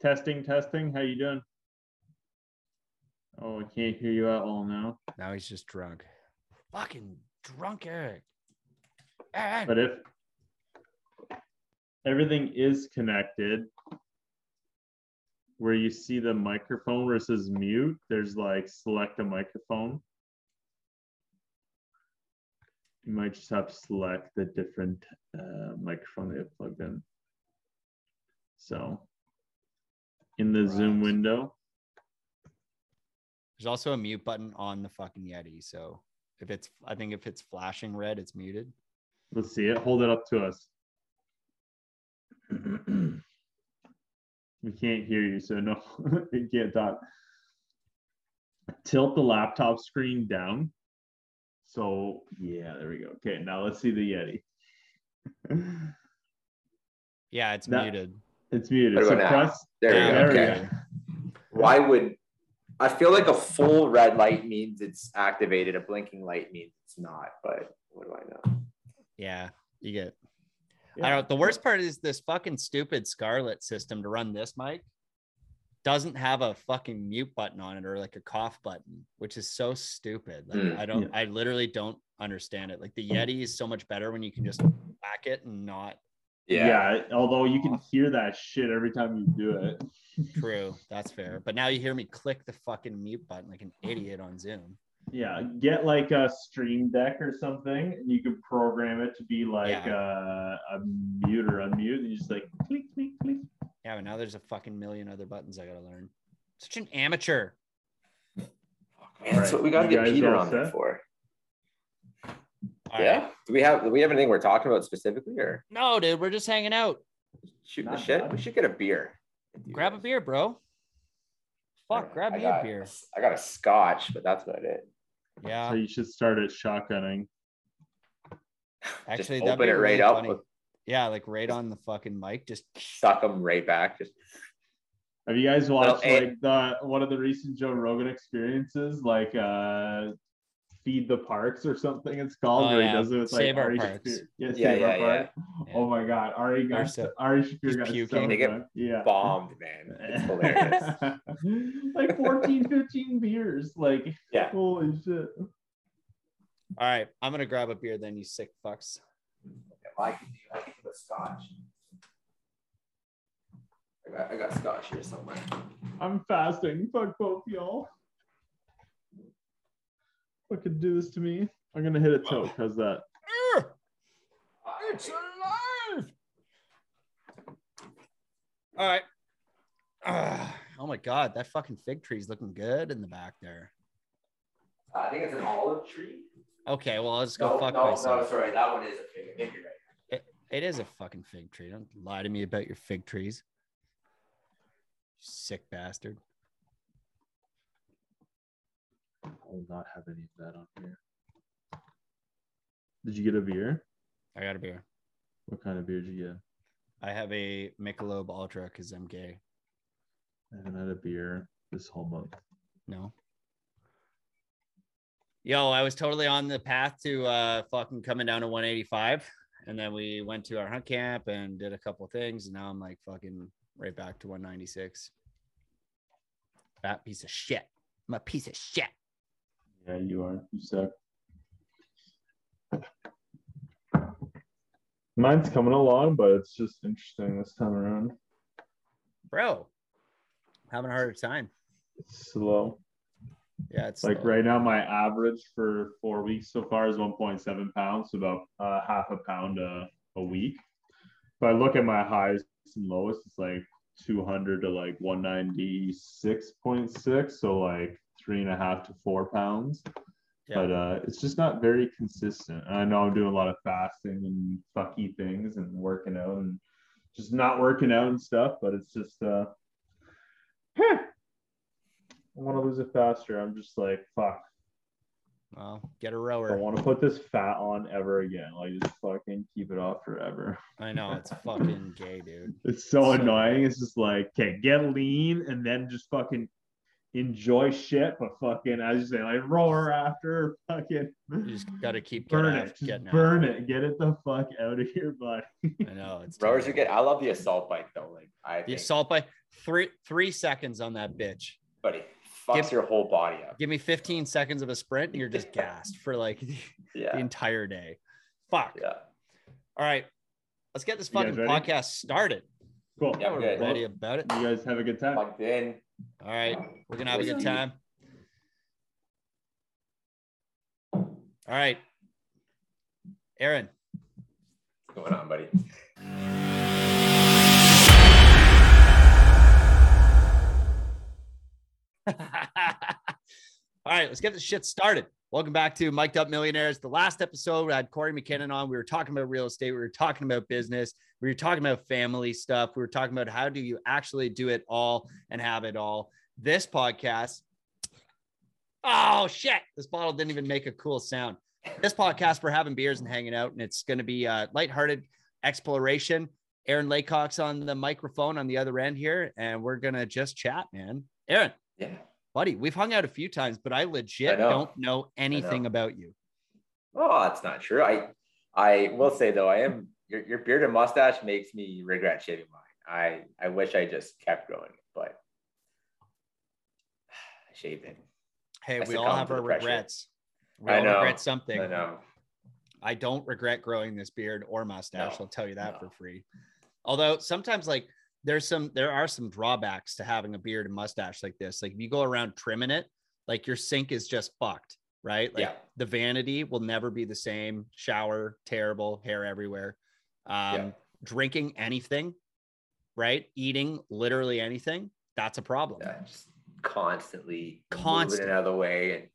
Testing, testing. How you doing? Oh, I can't hear you at all now. Now he's just drunk. Fucking drunk Eric. But if everything is connected, where you see the microphone versus mute, there's like select a microphone. You might just have to select the different uh, microphone they have plugged in. So in the Zoom window, There's also a mute button on the fucking Yeti. So if it's, I think if it's flashing red, it's muted. let's see it. Hold it up to us. we can't hear you, so no, you can't talk. Tilt the laptop screen down. So yeah, there we go. Okay, now let's see the Yeti. Yeah, it's That- muted. It's muted. What So about now? press. There Yeah, you go. there we Okay. go. Why would I feel like a full red light means it's activated, a blinking light means it's not, but what do I know? Yeah, you get. Yeah. I don't. The worst part is this fucking stupid Scarlett system to run this mic doesn't have a fucking mute button on it or like a cough button, which is so stupid. Like Mm. I don't. Yeah. I literally don't understand it. Like the Yeti is so much better when you can just whack it and not. Yeah. although you can hear that shit every time you do it. True, that's fair. But now you hear me click the fucking mute button like an idiot on Zoom. Yeah, get like a stream deck or something, and you can program it to be like uh, a mute or unmute, and you just like click, click, click. Yeah, but now there's a fucking million other buttons I gotta learn. Such an amateur. Man, that's Alright, what we gotta get Peter all on there set? for. All yeah. right. Do we have do we have anything we're talking about specifically or No, dude, we're just hanging out. shooting the shit? bad. We should get a beer. Grab a beer, bro. Fuck, Yeah, grab I me got- a beer. I got a scotch, but that's about it. Yeah, So you should start it shotgunning. actually, that'd open be it right really up with Yeah, like right on the fucking mic. Just suck them right back. Just Have you guys watched eh. like the one of the recent Joe Rogan experiences, like uh Feed the Parks or something? It's called Oh, where yeah. he does it with like Save Our Ari Parks. Shaffir. Yeah, Yeah, yeah, yeah. Oh my god, Ari They're got so- Ari he's Shaffir got so. They get. Yeah. bombed, man. It's hilarious. like 14, 15 beers. Like, Yeah. holy shit. all right. I'm gonna grab a beer. Then you sick fucks. I can do I can do a scotch. I got I got scotch here somewhere. I'm fasting. Fuck both y'all. Fucking do this to me. I'm gonna hit a toke. How's that? It's alive. All right. Ah, oh my god, that fucking fig tree's looking good in the back there. I think it's an olive tree. Okay, well I'll just go No, fuck no, no, myself. sorry, that one is a fig. I think you're. It is a fucking fig tree. Don't lie to me about your fig trees. Sick bastard. I will not have any of that on here. Did you get a beer? I got a beer. What kind of beer did you get? I have a Michelob Ultra because I'm gay. I haven't had a beer this whole month. No. Yo, I was totally on the path to uh fucking coming down to 185. And then we went to our hunt camp and did a couple things. And now I'm like fucking right back to 196. That piece of shit. I'm a piece of shit. Yeah, you are. You suck. Mine's coming along, but it's just interesting this time around. Bro. Having a harder time. It's slow. Yeah, it's Like slow. right now, my average for four weeks so far is 1.7 pounds, so about uh, half a pound a, a week. If I look at my highest and lowest, it's like 200 to like 196.6, so like three and a half to four pounds. Yeah. But uh, it's just not very consistent. And I know I'm doing a lot of fasting and fucky things and working out and just not working out and stuff, but it's just uh, I want to lose it faster. I'm just like, fuck. well, get a I don't rower. want to put this fat on ever again. Like, just fucking keep it off forever. I know it's fucking gay, dude. It's so So- annoying. It's just like, okay, get lean and then just fucking enjoy shit, but fucking as you say, like roar after fucking You just got to keep burn it, just getting burn it, get it the fuck out of here, buddy. I know it's Rowers are terrible. good. I love the assault bike though. Like I The think, assault bike, three three seconds on that bitch. buddy, fucks Give- your whole body up. Give me 15 seconds of a sprint and you're just gassed for like the Yeah, entire day. Fuck. yeah. All right. Let's get this fucking podcast started. Cool. Yeah, We're good. ready about it. You guys have a good time. Plugged in. All right. We're going to have a good time. All right. Aaron. What's going on, buddy? All right, let's get this shit started. Welcome back to Mic'd Up Millionaires. The last episode, we had Corey McKinnon on. We were talking about real estate. We were talking about business. We were talking about family stuff. We were talking about how do you actually do it all and have it all. This podcast, oh shit, this bottle didn't even make a cool sound. This podcast, we're having beers and hanging out, and it's going to be a lighthearted exploration. Aaron Laycock's on the microphone on the other end here, and we're going to just chat, man. Aaron, Yeah. Buddy, we've hung out a few times, but I legit I know. don't know anything know. about you. Oh, that's not true. I I will say though, I am your, your beard and mustache makes me regret shaving mine. I I wish I just kept growing it, but I shaved it. Hey, I we all have our pressure. regrets. We I all know. regret something. I know. I don't regret growing this beard or mustache. No, I'll tell you that no. for free. Although sometimes like there's some there are some drawbacks to having a beard and mustache like this. Like if you go around trimming it, like your sink is just fucked, right? Like Yeah. the vanity will never be the same. Shower, terrible, hair everywhere. Um Yeah. drinking anything, right? Eating literally anything, that's a problem. Yeah, just constantly Constant. moving it out of the way and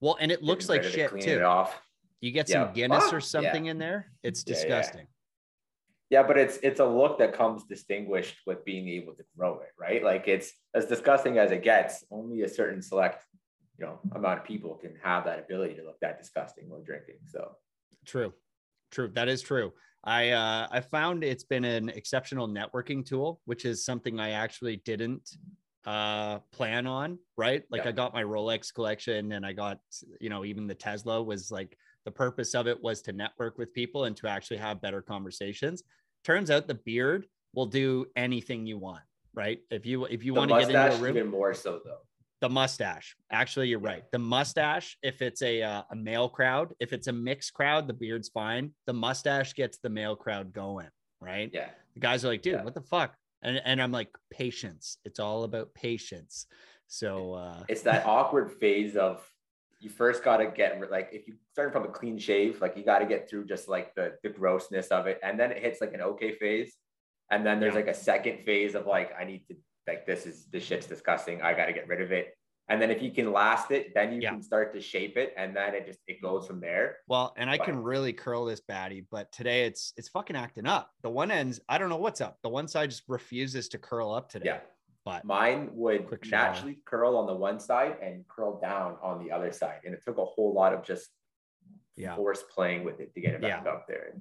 Well, and it looks like to shit clean too. You get Yeah. some Guinness Ah, or something yeah. in there, it's Yeah, yeah. disgusting. Yeah, but it's it's a look that comes distinguished with being able to grow it, right? Like it's as disgusting as it gets. Only a certain select, you know, amount of people can have that ability to look that disgusting while drinking. So True. True. That is true. I uh I found it's been an exceptional networking tool, which is something I actually didn't uh plan on, right? Like Yeah. I got my Rolex collection and I got, you know, even the Tesla was like the purpose of it was to network with people and to actually have better conversations. Turns out the beard will do anything you want, right? If you if you the want to get into a room, even more so though. the mustache. Actually, you're right. The mustache, if it's a uh, a male crowd, if it's a mixed crowd, the beard's fine. The mustache gets the male crowd going, right? Yeah. The guys are like, dude, Yeah. what the fuck? And and I'm like, patience. It's all about patience. So uh It's that awkward phase of you first got to get like if you starting from a clean shave, like you got to get through just like the the grossness of it, and then it hits like an okay phase, and then there's Yeah. like a second phase of like I need to like this is this shit's disgusting. I got to get rid of it, and then if you can last it, then you Yeah. can start to shape it, and then it just it goes from there. well, and I can really curl this baddie, but today it's it's fucking acting up. The one ends, I don't know what's up. The one side just refuses to curl up today. Yeah. But Mine would naturally curl on the one side and curl down on the other side, and it took a whole lot of just Yeah. force playing with it to get it back Yeah. up there.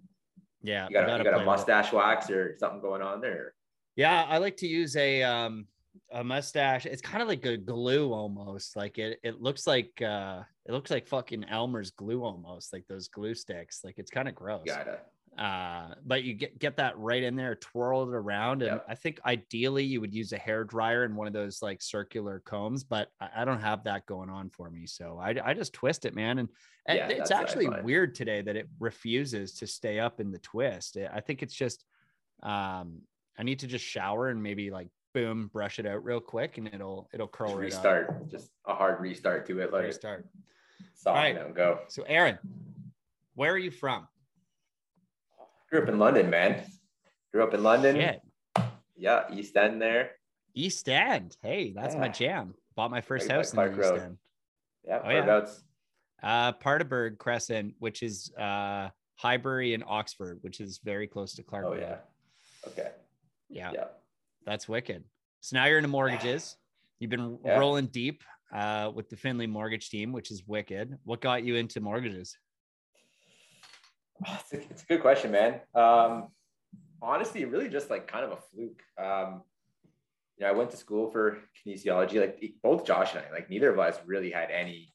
yeah, You got, I a, you got a mustache wax or something going on there? Yeah, I like to use a um a mustache. It's kind of like a glue almost. Like it it looks like uh it looks like fucking Elmer's glue almost, like those glue sticks. Like it's kind of gross. Gotta. Uh but you get get that right in there, twirl it around. And Yep. I think ideally you would use a hair dryer and one of those like circular combs, but I, I don't have that going on for me. So I I just twist it, man. And, and Yeah, it's that's what I actually weird today that it refuses to stay up in the twist. I think it's just um I need to just shower and maybe like boom, brush it out real quick and it'll it'll curl Just right restart. Just a hard restart to it. it Restart. soften Alright. go. So Aaron, where are you from? Grew up in London, man. Grew up in London. Shit. Yeah, East End there. East End. Hey, that's my jam. Bought my first Right house in the East Road. End. Yeah, Oh, yeah. whereabouts? Uh Crescent, which is uh Highbury and Oxford, which is very close to Clarke Oh Road. yeah. Okay. Yeah, Yeah. that's wicked. So now you're into mortgages. You've been Yeah. rolling deep uh, with the Finley mortgage team, which is wicked. What got you into mortgages? It's a, it's a good question, man. Um, honestly, really just like kind of a fluke. Um, you know, I went to school for kinesiology. Like both Josh and I, like neither of us really had any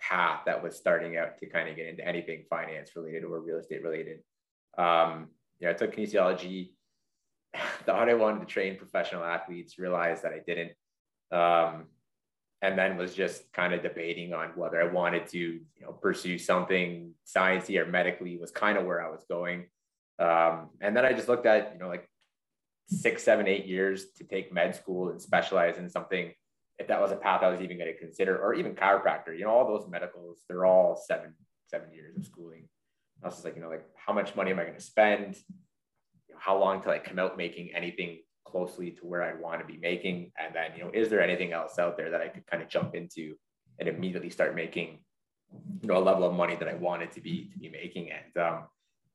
path that was starting out to kind of get into anything finance related or real estate related. Um, know, I took kinesiology, thought I wanted to train professional athletes, realized that I didn't. Um, and then was just kind of debating on whether I wanted to, you know, pursue something sciencey or medically was kind of where I was going. Um, and then I just looked at, you know, like six, seven, eight years to take med school and specialize in something if that was a path I was even going to consider, or even chiropractor, you know, all those medicals, they're all seven, seven years of schooling. I was just like, you know, like how much money am I going to spend? How long till I come out making anything closely to where I'd want to be making? And then, you know, is there anything else out there that I could kind of jump into and immediately start making, you know, a level of money that I wanted to be to be making? And um,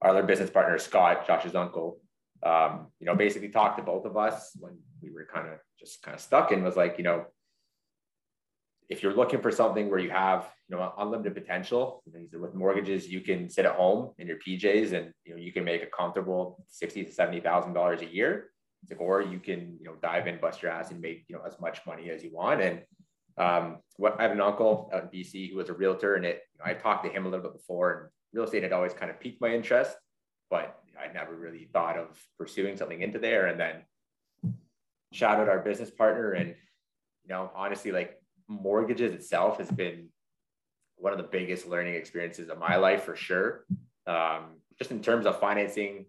our other business partner, Scott, Josh's uncle, um, you know, basically talked to both of us when we were kind of just kind of stuck and was like, you know, if you're looking for something where you have you know unlimited potential with mortgages you can sit at home in your pjs and you know you can make a comfortable 60 to 70 thousand dollars a year or you can you know dive in bust your ass and make you know as much money as you want and um, what I have an uncle out in BC who was a realtor and it you know, I talked to him a little bit before and real estate had always kind of piqued my interest but I never really thought of pursuing something into there and then shout out our business partner and you know honestly like mortgages itself has been one of the biggest learning experiences of my life for sure. Um, just in terms of financing,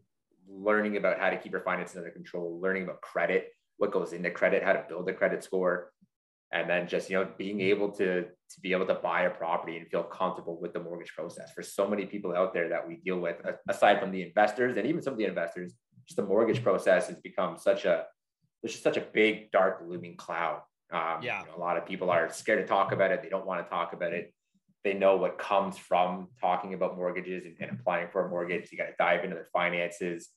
learning about how to keep your finances under control, learning about credit, what goes into credit, how to build a credit score, and then just you know being able to to be able to buy a property and feel comfortable with the mortgage process. For so many people out there that we deal with, aside from the investors and even some of the investors, just the mortgage process has become such a there's just such a big dark looming cloud um, yeah. You know, a lot of people are scared to talk about it. They don't want to talk about it. They know what comes from talking about mortgages and, and applying for a mortgage. You got to dive into their finances.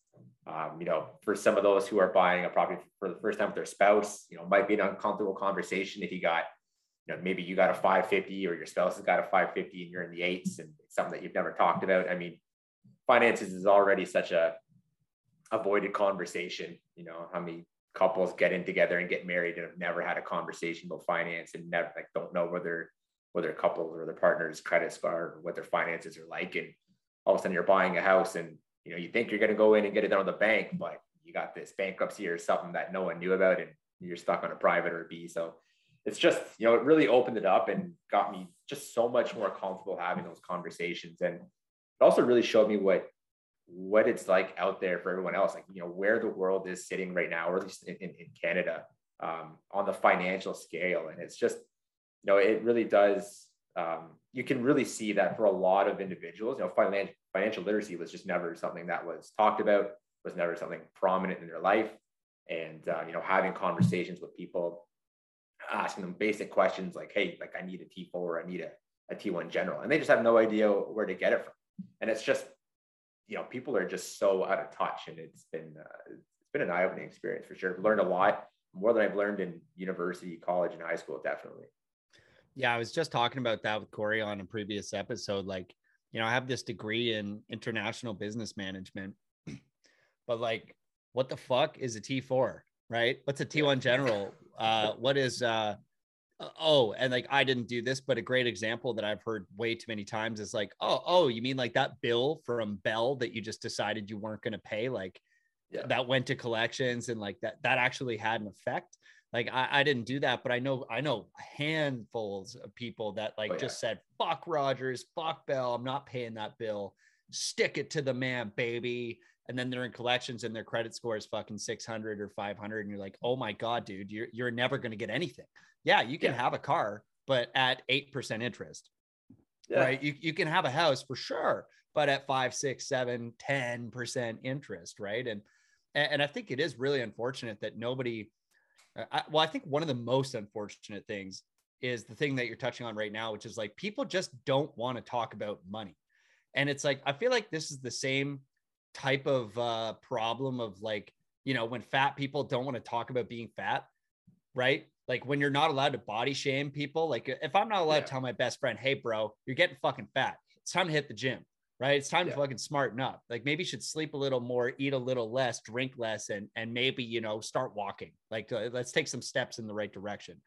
Um, you know, for some of those who are buying a property for the first time with their spouse, you know, might be an uncomfortable conversation if you got, you know, maybe you got a 550 or your spouse has got a 550 and you're in the eights and something that you've never talked about. I mean, finances is already such a avoided conversation. You know, how many couples get in together and get married and have never had a conversation about finance and never like don't know whether whether couples or their partner's credit score or what their finances are like and all of a sudden you're buying a house and you know you think you're going to go in and get it done with the bank but you got this bankruptcy or something that no one knew about and you're stuck on a private or a B so it's just you know it really opened it up and got me just so much more comfortable having those conversations and it also really showed me what what it's like out there for everyone else, like, you know, where the world is sitting right now, or at least in, in Canada, um, on the financial scale. And it's just, you know, it really does, um, you can really see that for a lot of individuals, you know, financial, financial literacy was just never something that was talked about, was never something prominent in their life. And, uh, you know, having conversations with people, asking them basic questions like, hey, like I need a T4 or I need a, a T1 general. And they just have no idea where to get it from. And it's just, you know, people are just so out of touch, and it's been uh, it's been an eye-opening experience for sure. I've learned a lot more than I've learned in university, college, and high school, definitely. Yeah, I was just talking about that with Corey on a previous episode. Like, you know, I have this degree in international business management, but like, what the fuck is a T4, right? What's a T1 general? Uh, what is uh, uh, oh, and like I didn't do this, but a great example that I've heard way too many times is like, oh, oh, you mean like that bill from Bell that you just decided you weren't going to pay, like yeah. that went to collections and like that that actually had an effect. Like I, I didn't do that, but I know I know handfuls of people that oh, like oh, yeah. just said, fuck Rogers, fuck Bell, I'm not paying that bill. Stick it to the man, baby. And then they're in collections and their credit score is fucking 600 or 500. And you're like, oh my God, dude, you're, you're never going to get anything yeah, you can yeah. have a car, but at 8% interest, yeah. right? You, you can have a house for sure, but at five, six, seven, 10% interest, right? And, and I think it is really unfortunate that nobody, I, well, I think one of the most unfortunate things is the thing that you're touching on right now, which is like people just don't want to talk about money. And it's like, I feel like this is the same type of uh, problem of like, you know, when fat people don't want to talk about being fat, right? like when you're not allowed to body shame people like if i'm not allowed yeah. to tell my best friend hey bro you're getting fucking fat it's time to hit the gym right? It's time Yeah. to fucking smarten up. Like maybe you should sleep a little more, eat a little less, drink less, and and maybe you know start walking. Like uh, let's take some steps in the right direction.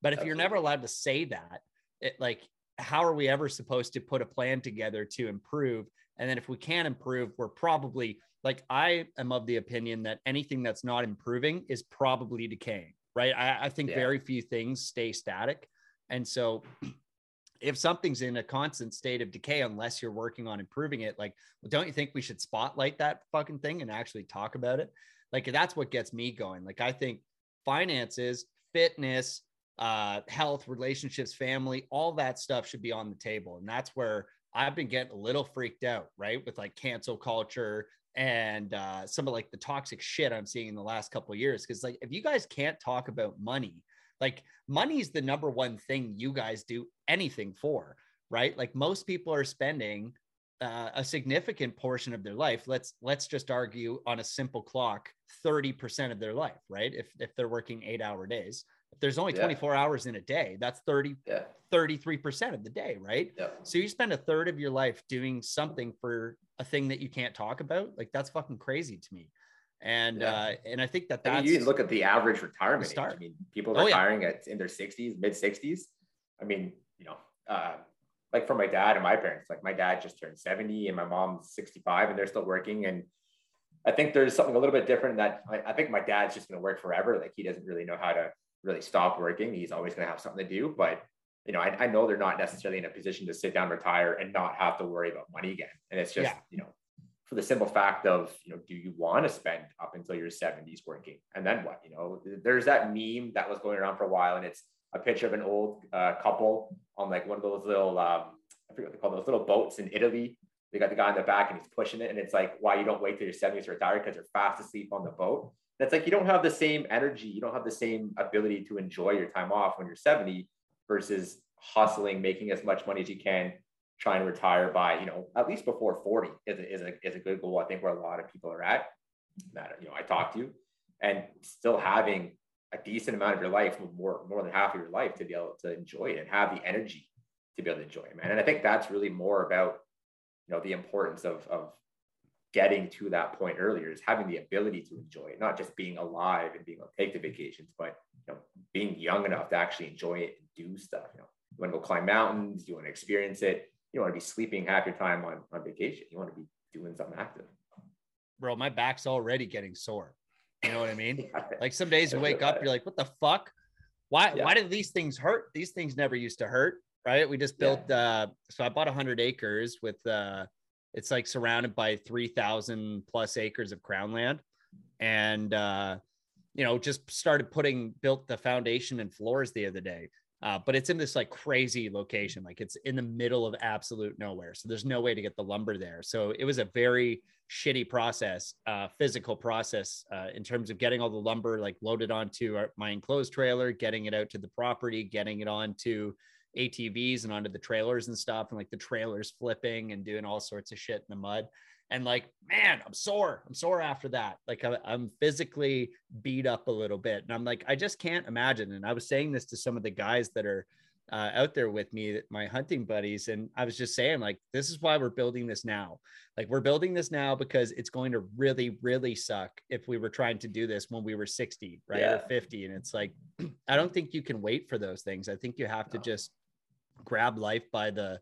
But if you're never allowed to say that, it like how are we ever supposed to put a plan together to improve? And then if we can't improve, we're probably like I am of the opinion that anything that's not improving is probably decaying, right? I, I think Yeah. very few things stay static. And so if something's in a constant state of decay, unless you're working on improving it, like, well, don't you think we should spotlight that fucking thing and actually talk about it? Like, that's what gets me going. Like, I think finances, fitness, uh, health, relationships, family, all that stuff should be on the table. And that's where I've been getting a little freaked out, right? With like cancel culture and uh, some of like the toxic shit I'm seeing in the last couple years. Cause like, if you guys can't talk about money, like money's the number one thing you guys do anything for, right? Like most people are spending uh, a significant portion of their life. Let's let's just argue on a simple clock, 30% of their life, right? If if they're working 8-hour days. If there's only Yeah. 24 hours in a day, that's 30 Yeah. 33% of the day, right? Yeah. So you spend a third of your life doing something for a thing that you can't talk about. Like that's fucking crazy to me. And uh and I think that I mean, you look at the average retirement age. I mean, people Oh, retiring at in their 60s, mid 60s. I mean, you know, uh, like for my dad and my parents, like my dad just turned 70 and my mom's 65 and they're still working. And I think there's something a little bit different that I, I think my dad's just going to work forever. Like he doesn't really know how to really stop working. He's always going to have something to do. But, you know, I, I know they're not necessarily in a position to sit down, retire, and not have to worry about money again. And it's just, Yeah. you know, for the simple fact of, you know, do you want to spend up until your 70s working? And then what? You know, there's that meme that was going around for a while, and it's a picture of an old uh, couple on like one of those little, um, I forget what they call those little boats in Italy. They got the guy in the back and he's pushing it, and it's like, why you don't wait till your 70s to retire because you're fast asleep on the boat. It's like you don't have the same energy, you don't have the same ability to enjoy your time off when you're 70 versus hustling, making as much money as you can, trying to retire by, you know, at least before 40 is a, is a, is a good goal. I think where a lot of people are at that, you know, I talk to you and still having a decent amount of your life, more, more than half of your life to be able to enjoy it and have the energy to be able to enjoy it, man. And I think that's really more about, you know, the importance of, of getting to that point earlier is having the ability to enjoy it, not just being alive and being able to take the vacations, but you know, being young enough to actually enjoy it and do stuff. You know, you want to go climb mountains, you want to experience it. You want to be sleeping half your time on, on vacation. You want to be doing something active. bro, my back's already getting sore. You know what I mean? Like some days you wake up, you're like, what the fuck? Why Yeah. why did these things hurt? These things never used to hurt, right? We just Yeah. built uh so I bought hundred acres with uh it's like surrounded by three thousand plus acres of crown land. And uh, you know, just started putting built the foundation and floors the other day. Uh, but it's in this like crazy location, like it's in the middle of absolute nowhere. So there's no way to get the lumber there. So it was a very shitty process, uh, physical process uh, in terms of getting all the lumber like loaded onto our, my enclosed trailer, getting it out to the property, getting it onto ATVs and onto the trailers and stuff, and like the trailers flipping and doing all sorts of shit in the mud. And like, man, I'm sore. I'm sore after that. Like, I, I'm physically beat up a little bit. And I'm like, I just can't imagine. And I was saying this to some of the guys that are uh, out there with me, my hunting buddies. And I was just saying, like, this is why we're building this now. Like, we're building this now because it's going to really, really suck if we were trying to do this when we were 60, right? Or 50. And it's like, I don't think you can wait for those things. I think you have to No. just grab life by the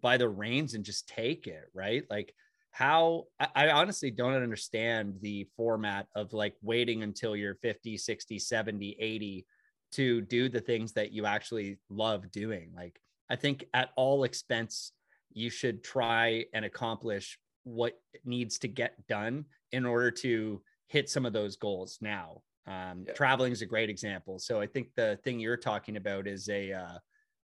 by the reins and just take it right like how I, I honestly don't understand the format of like waiting until you're 50 60 70 80 to do the things that you actually love doing. Like i think at all expense you should try and accomplish what needs to get done in order to hit some of those goals now. Um, Yeah. traveling is a great example. So i think the thing you're talking about is a uh,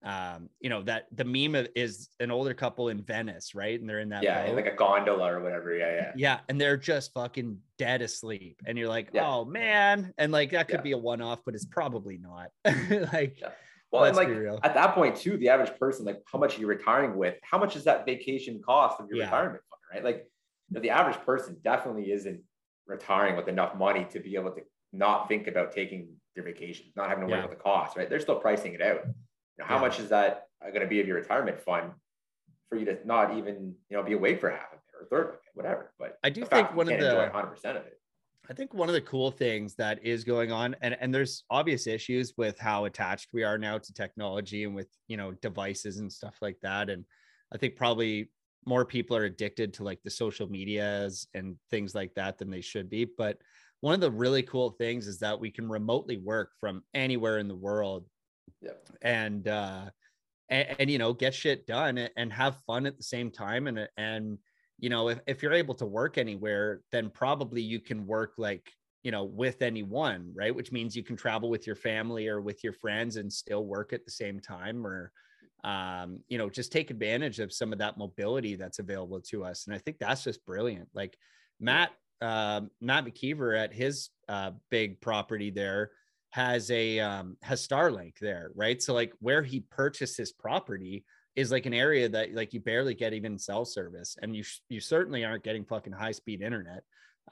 um, you know that the meme is an older couple in Venice, right? And they're in that yeah, like a gondola or whatever. Yeah, yeah. yeah, and they're just fucking dead asleep, and you're like, Yeah. oh man, and like that could Yeah. be a one-off, but it's probably not. like, Yeah. Well, and like at that point too, the average person, like how much are you retiring with? How much is that vacation cost of your retirement fund, right? Like the average person definitely isn't retiring with enough money to be able to not think about taking their vacation, not having to worry about the cost, right? They're still pricing it out. You know, how Yeah. much is that going to be of your retirement fund for you to not even you know be awake for half of it or a third of it, whatever. But I do think one of the- 100 percent of it. I think one of the cool things that is going on, and, and there's obvious issues with how attached we are now to technology and with you know devices and stuff like that. And I think probably more people are addicted to like the social medias and things like that than they should be. But one of the really cool things is that we can remotely work from anywhere in the world Yeah. and uh and, and you know get shit done and- have fun at the same time. And and you know if, if you're able to work anywhere then probably you can work like you know with anyone right? Which means you can travel with your family or with your friends and still work at the same time or um you know just take advantage of some of that mobility that's available to us. And i think that's just brilliant. Like matt um matt mckeever at his uh big property there has a um has starlink there right so like where he purchased his property is like an area that like you barely get even cell service and you sh- you certainly aren't getting fucking high speed internet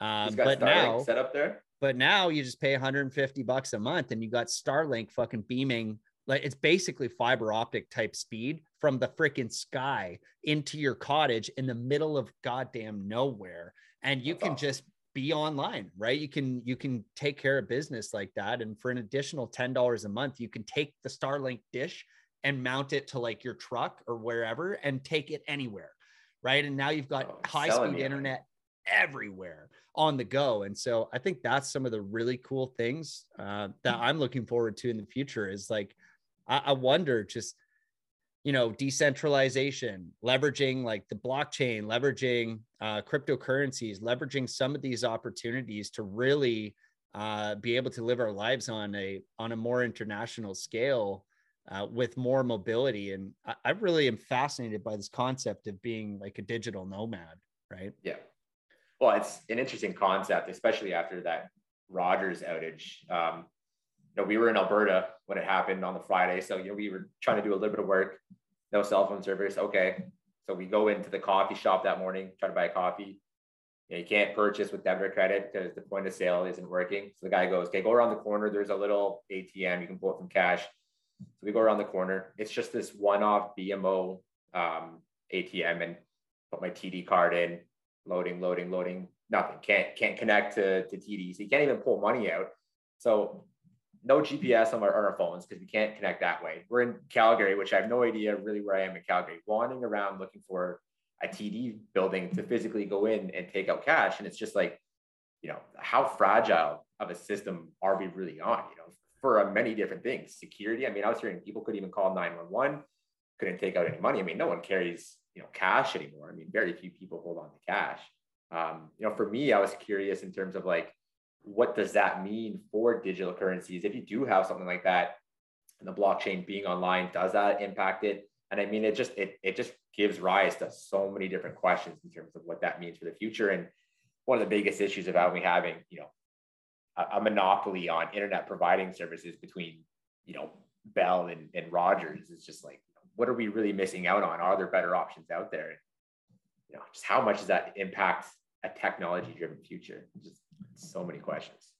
um but Starlink now set up there. but now you just pay 150 bucks a month and you got Starlink fucking beaming like it's basically fiber optic type speed from the freaking sky into your cottage in the middle of goddamn nowhere and you That's can awesome. just be online right you can you can take care of business like that and for an additional $10 a month you can take the Starlink dish and mount it to like your truck or wherever and take it anywhere right and now you've got Oh, high speed me on it. internet everywhere on the go. And so I think that's some of the really cool things uh, that I'm looking forward to in the future is like, I, I wonder just, you know, decentralization, leveraging like the blockchain, leveraging uh, cryptocurrencies, leveraging some of these opportunities to really uh, be able to live our lives on a on a more international scale uh, with more mobility. And I, I really am fascinated by this concept of being like a digital nomad, right? Yeah. Well, it's an interesting concept, especially after that Rogers outage. Um, you know, we were in Alberta when it happened on the Friday, so you know we were trying to do a little bit of work. No cell phone service. Okay, so we go into the coffee shop that morning, try to buy a coffee. You, know, you can't purchase with debit or credit because the point of sale isn't working. So the guy goes, "Okay, go around the corner. There's a little ATM. You can pull it from cash." So we go around the corner. It's just this one-off BMO um, ATM, and put my TD card in loading, loading, loading, nothing. Can't can't connect to, to TD. So you can't even pull money out. So no GPS on our, on our phones because we can't connect that way. We're in Calgary, which I have no idea really where I am in Calgary, wandering around looking for a TD building to physically go in and take out cash. And it's just like, you know, how fragile of a system are we really on, you know, for uh, many different things. Security. I mean, I was hearing people could even call 911, couldn't take out any money. I mean, no one carries, you know, cash anymore. I mean, very few people hold on to cash. Um, you know, for me, I was curious in terms of like, what does that mean for digital currencies? If you do have something like that, and the blockchain being online, does that impact it? And I mean, it just it it just gives rise to so many different questions in terms of what that means for the future. And one of the biggest issues about we having, you know, a, a monopoly on internet providing services between, you know, Bell and, and Rogers is just like, what are we really missing out on? Are there better options out there? You know, just how much does that impact a technology driven future? Just so many questions.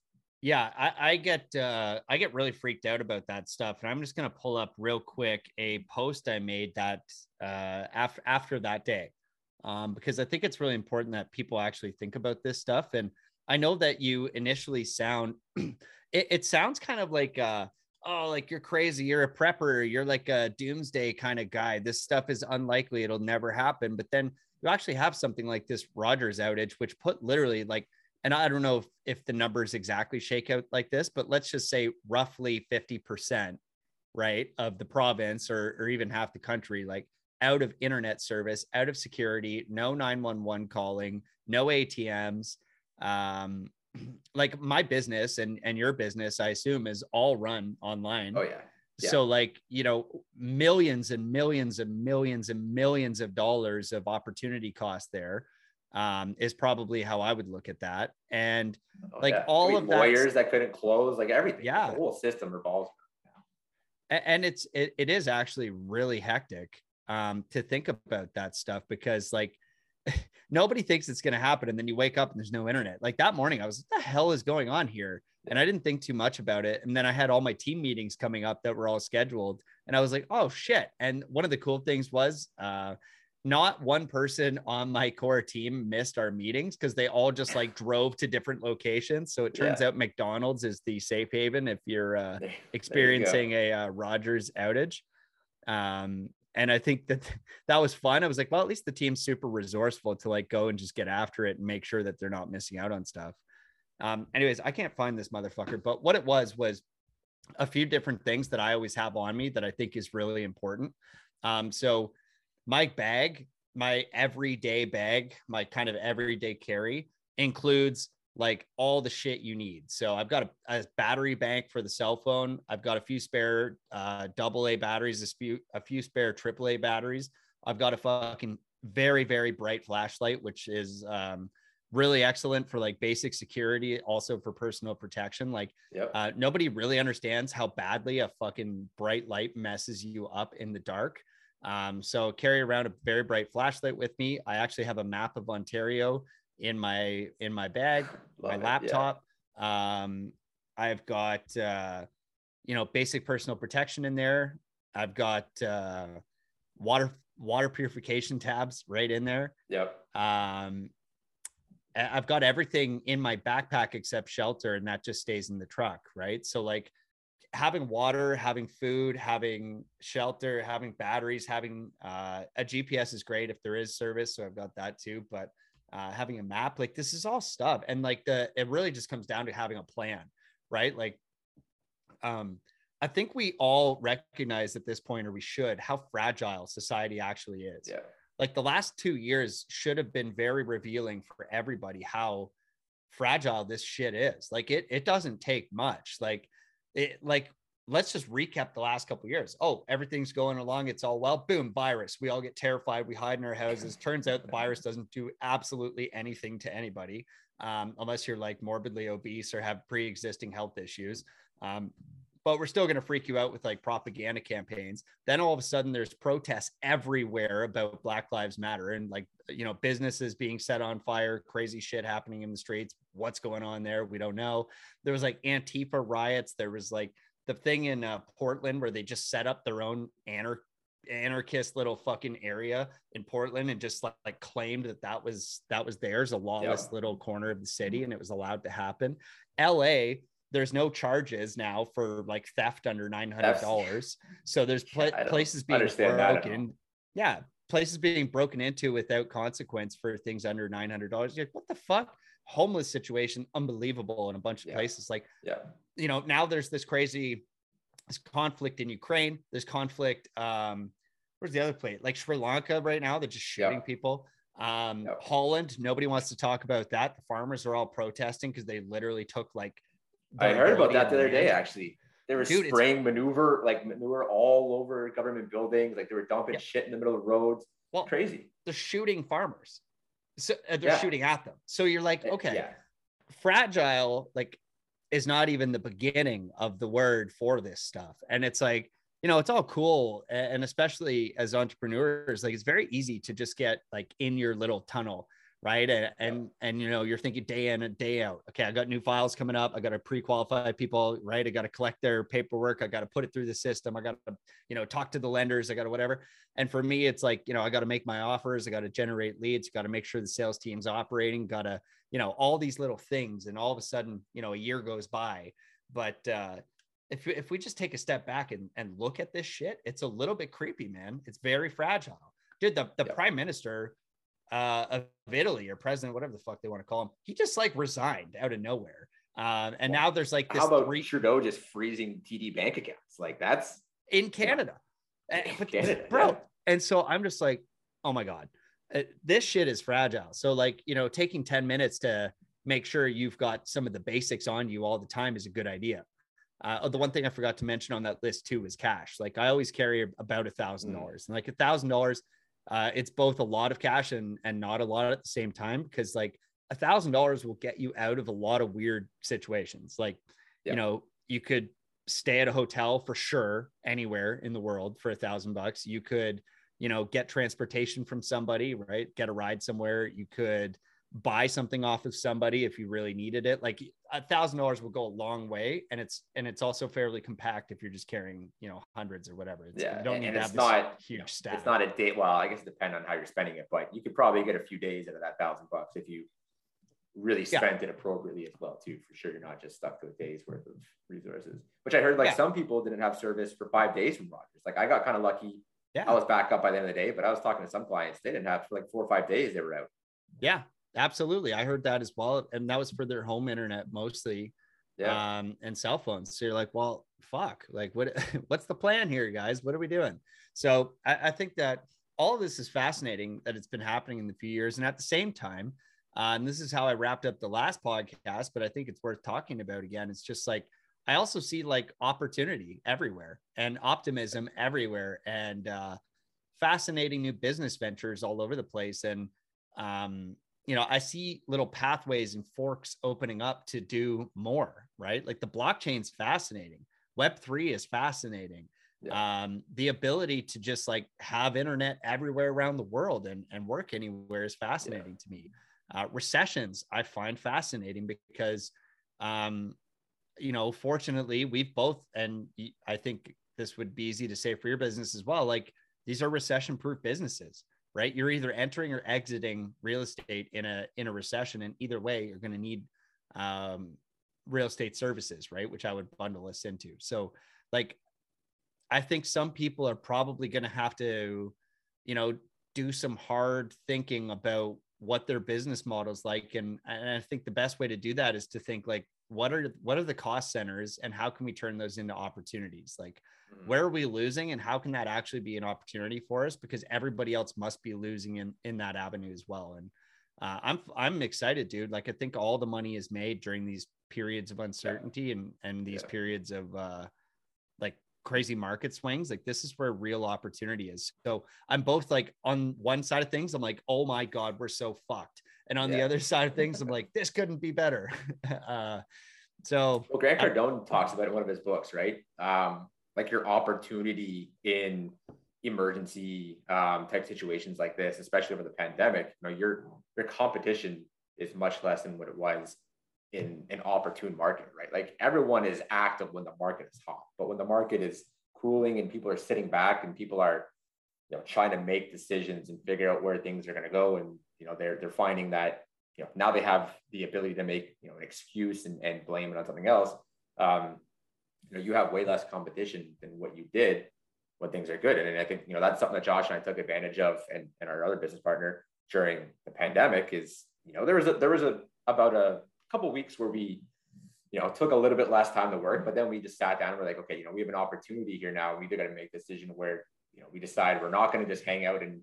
Yeah, I, I get uh, I get really freaked out about that stuff, and I'm just gonna pull up real quick a post I made that uh, after after that day, um, because I think it's really important that people actually think about this stuff. And I know that you initially sound it, it sounds kind of like uh, oh, like you're crazy, you're a prepper, you're like a doomsday kind of guy. This stuff is unlikely, it'll never happen. But then you actually have something like this Rogers outage, which put literally like and I don't know if, if the numbers exactly shake out like this, but let's just say roughly 50%, right, of the province or, or even half the country, like out of internet service, out of security, no 911 calling, no ATMs. Um, like my business and, and your business, I assume, is all run online. Oh yeah. Yeah. So, like, you know, millions and millions and millions and millions of dollars of opportunity cost there um, is probably how I would look at that. And Oh, like yeah. all of lawyers that couldn't close, like everything. Yeah. the whole system revolves. a- and it's it, it is actually really hectic um, to think about that stuff because like nobody thinks it's going to happen and then you wake up and there's no internet like that morning i was what the hell is going on here and i didn't think too much about it and then i had all my team meetings coming up that were all scheduled and i was like oh shit and one of the cool things was uh, not one person on my core team missed our meetings because they all just like drove to different locations. So it turns Yeah. out McDonald's is the safe haven if you're uh, There you experiencing a uh, Rogers outage. Um, and I think that that was fun. I was like, well, at least the team's super resourceful to like go and just get after it and make sure that they're not missing out on stuff. Um, anyways, I can't find this motherfucker, but what it was was a few different things that I always have on me that I think is really important. Um, so my bag, my everyday bag, my kind of everyday carry includes like all the shit you need. So I've got a, a battery bank for the cell phone. I've got a few spare uh, double A batteries, a few, a few spare triple A batteries. I've got a fucking very, very bright flashlight, which is um, really excellent for like basic security, also for personal protection. Like Yep. uh, nobody really understands how badly a fucking bright light messes you up in the dark. Um, so carry around a very bright flashlight with me. I actually have a map of Ontario in my in my bag, Love my it, yeah. laptop. Um, I've got uh, you know basic personal protection in there. I've got uh, water water purification tabs right in there. Yep. Um, I've got everything in my backpack except shelter, and that just stays in the truck, right? So like having water, having food, having shelter, having batteries, having uh, a GPS is great if there is service. So I've got that too. But uh, having a map, like this is all stuff, and like the it really just comes down to having a plan, right? Like, um, I think we all recognize at this point, or we should, how fragile society actually is Yeah. like the last two years should have been very revealing for everybody how fragile this shit is like it it doesn't take much like it like let's just recap the last couple years. Oh everything's going along. It's all well. Boom virus. We all get terrified. We hide in our houses. Turns out the virus doesn't do absolutely anything to anybody um, unless you're like morbidly obese or have pre-existing health issues. Um, but we're still going to freak you out with like propaganda campaigns. Then all of a sudden there's protests everywhere about Black Lives Matter and like, you know, businesses being set on fire, crazy shit happening in the streets. What's going on there? We don't know. There was like Antifa riots. There was like the thing in uh, Portland where they just set up their own anar- anarchist little fucking area in Portland and just like, like claimed that that was that was theirs, a lawless Yep. little corner of the city, and it was allowed to happen. LA, there's no charges now for like theft under nine hundred dollars. So there's pla- places being understand that at broken. Yeah, places being broken into without consequence for things under nine hundred dollars. Like, what the fuck? Homeless situation, unbelievable in a bunch of Yeah. places. Like Yeah. you know now there's this crazy this conflict in ukraine there's conflict um where's the other place like sri lanka right now they're just Yeah. shooting people um Yeah. holland nobody wants to talk about that the farmers are all protesting because they literally took like I heard about that the other day. Actually, they were Dude, spraying maneuver like manure all over government buildings. Like they were dumping Yeah. shit in the middle of roads. well Crazy. they're shooting farmers so uh, they're Yeah. shooting at them so you're like Uh, okay Yeah. fragile like is not even the beginning of the word for this stuff and it's like you know it's all cool and especially as entrepreneurs like it's very easy to just get like in your little tunnel right? And and, and you know you're thinking day in and day out okay i got new files coming up. I got to pre-qualify people right? I got to collect their paperwork. I got to put it through the system. I got to you know talk to the lenders. I got to whatever. And for me it's like you know i got to make my offers. I got to generate leads. Got to make sure the sales team's operating. Got to you know all these little things. And all of a sudden you know a year goes by. But uh if, if we just take a step back and, and look at this shit it's a little bit creepy man. It's very fragile. Dude the, the Yep. prime minister uh of italy or president whatever the fuck they want to call him he just like resigned out of nowhere. Um and now there's like this How about three Trudeau just freezing TD bank accounts? Like that's in canada. In but Canada, bro yeah. and so i'm just like oh my god. Uh, this shit is fragile. So like you know taking 10 minutes to make sure you've got some of the basics on you all the time is a good idea. Uh, oh, the one thing i forgot to mention on that list too is cash. Like i always carry about a thousand Mm. dollars and like a thousand dollars uh, it's both a lot of cash and and not a lot at the same time because like a thousand dollars will get you out of a lot of weird situations. Like Yeah. you know you could stay at a hotel for sure anywhere in the world for a thousand bucks. You could you know get transportation from somebody right? Get a ride somewhere. You could buy something off of somebody if you really needed it. Like a thousand dollars will go a long way, and it's and it's also fairly compact if you're just carrying you know hundreds or whatever. It's, Yeah, you don't and- need and to it's have not, this you huge staff. It's not a day. Well, I guess it depends on how you're spending it, but you could probably get a few days out of that thousand bucks if you really Yeah. spent it appropriately as well, too. For sure, you're not just stuck to a day's worth of resources. Which I heard like Yeah. some people didn't have service for five days from Rogers. Like I got kind of lucky. Yeah. I was back up by the end of the day, but I was talking to some clients. They didn't have for like four or five days. They were out. Yeah, absolutely. I heard that as well, and that was for their home internet mostly. Yeah. um, and cell phones. So you're like, well, fuck, like what, what's the plan here, guys? What are we doing? So I, I think that all of this is fascinating that it's been happening in the few years. And at the same time, uh, and this is how I wrapped up the last podcast, but I think it's worth talking about again. It's just like, I also see like opportunity everywhere and optimism everywhere and uh, fascinating new business ventures all over the place. And, um, you know, I see little pathways and forks opening up to do more, right? Like the blockchain's fascinating. Web3 is fascinating. Um, the ability to just like have internet everywhere around the world and, and work anywhere is fascinating to me. Uh, recessions I find fascinating because, um, you know, fortunately, we've both, and I think this would be easy to say for your business as well. Like these are recession proof businesses right? You're either entering or exiting real estate in a in a recession and either way you're going to need um, real estate services right? Which i would bundle us into. So like i think some people are probably going to have to you know do some hard thinking about what their business models like and, and i think the best way to do that is to think like what are what are the cost centers and how can we turn those into opportunities? Like Mhm. where are we losing and how can that actually be an opportunity for us? Because everybody else must be losing in in that avenue as well. And uh, i'm i'm excited dude. Like i think all the money is made during these periods of uncertainty and and these Yeah. periods of uh like crazy market swings. Like this is where real opportunity is. So i'm both like on one side of things i'm like oh my god we're so fucked and on the other side of things i'm like this couldn't be better uh so Well, Grant I- Cardone talks about it in one of his books, right? Um, like your opportunity in emergency um, type situations like this, especially over the pandemic. You know, your your competition is much less than what it was in an opportune market, right? Like everyone is active when the market is hot, but when the market is cooling and people are sitting back and people are, you know, trying to make decisions and figure out where things are going to go, and you know, they're they're finding that you know now they have the ability to make you know an excuse and, and blame it on something else. Um, you know you have way less competition than what you did when things are good. And i think you know that's something that josh and i took advantage of and, and our other business partner during the pandemic is you know there was a there was a about a couple weeks where we you know took a little bit less time to work but then we just sat down and we're like okay you know we have an opportunity here now. We either got to make a decision where you know we decide we're not going to just hang out and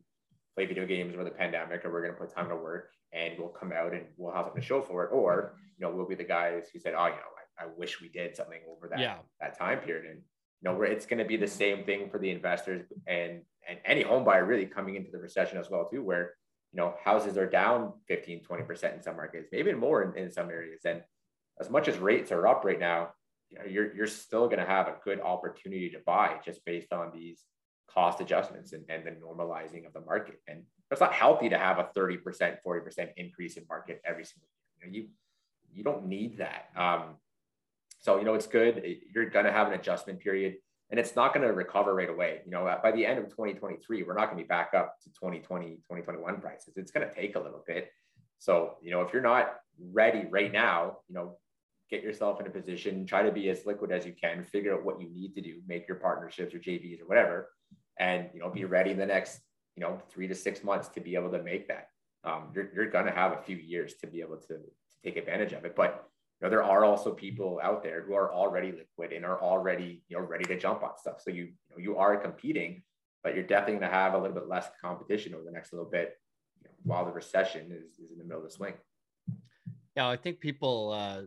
play video games over the pandemic or we're going to put time to work and we'll come out and we'll have something to show for it. Or you know we'll be the guys who said oh you know i, I wish we did something over that yeah. that time period. And you know where it's going to be the same thing for the investors and and any home buyer really coming into the recession as well too where you know houses are down 15 20% in some markets maybe even more in, in some areas. And as much as rates are up right now you know you're you're still going to have a good opportunity to buy just based on these cost adjustments and, and the normalizing of the market and it's not healthy to have a 30% 40% increase in market every single year you know, you you don't need that um, so, you know, it's good. You're going to have an adjustment period and it's not going to recover right away. You know, by the end of 2023, we're not going to be back up to 2020, 2021 prices. It's going to take a little bit. So, you know, if you're not ready right now, you know, get yourself in a position, try to be as liquid as you can, figure out what you need to do, make your partnerships or JVs or whatever, and, you know, be ready in the next, you know, three to six months to be able to make that. Um, you're, you're going to have a few years to be able to, to take advantage of it. But you know, there are also people out there who are already liquid and are already, you know, ready to jump on stuff. So you, you know, you are competing, but you're definitely going to have a little bit less competition over the next little bit you know, while the recession is, is in the middle of the swing. Yeah, I think people uh,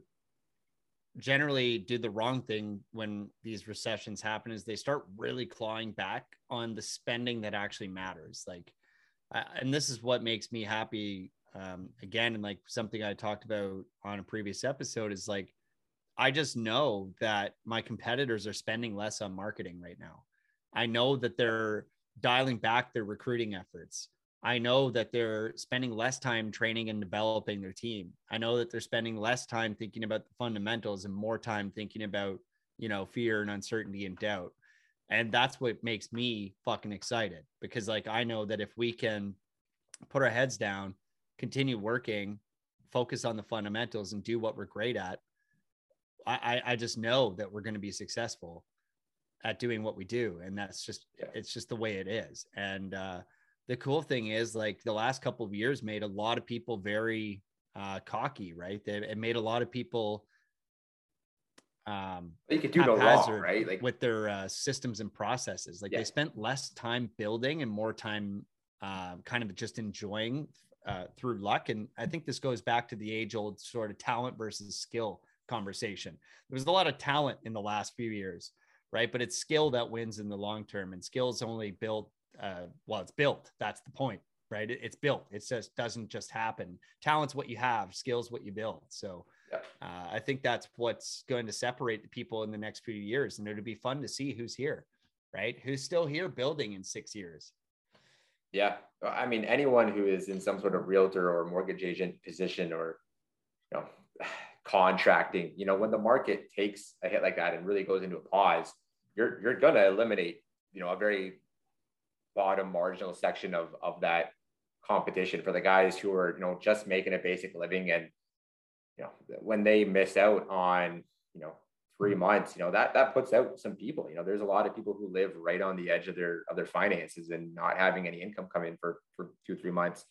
generally do the wrong thing when these recessions happen is they start really clawing back on the spending that actually matters. Like, and this is what makes me happy. Um, again, and like something I talked about on a previous episode is like, I just know that my competitors are spending less on marketing right now. I know that they're dialing back their recruiting efforts. I know that they're spending less time training and developing their team. I know that they're spending less time thinking about the fundamentals and more time thinking about, you know, fear and uncertainty and doubt. And that's what makes me fucking excited because, like, I know that if we can put our heads down, continue working, focus on the fundamentals, and do what we're great at, I, I just know that we're going to be successful at doing what we do. And that's just, it's just the way it is. And, uh, the cool thing is like the last couple of years made a lot of people very uh, cocky, right? They, it made a lot of people um you could do no wrong, right? Like with their uh, systems and processes. Like yeah. they spent less time building and more time uh, kind of just enjoying uh, through luck. And I think this goes back to the age old sort of talent versus skill conversation. There was a lot of talent in the last few years, right? But it's skill that wins in the long term, and skills only built uh, well, it's built. That's the point, right? It, it's built. It just doesn't just happen. Talent's what you have, skills what you build. So yeah. uh, I think that's what's going to separate the people in the next few years, and it'll be fun to see who's here, right? Who's still here building in six years. Yeah, I mean, anyone who is in some sort of realtor or mortgage agent position, or you know, contracting, you know, when the market takes a hit like that and really goes into a pause, you're you're gonna eliminate, you know, a very bottom marginal section of of that competition for the guys who are you know just making a basic living and you know when they miss out on you know three mm-hmm. months you know that that puts out some people. You know there's a lot of people who live right on the edge of their of their finances and not having any income come in for for two three months.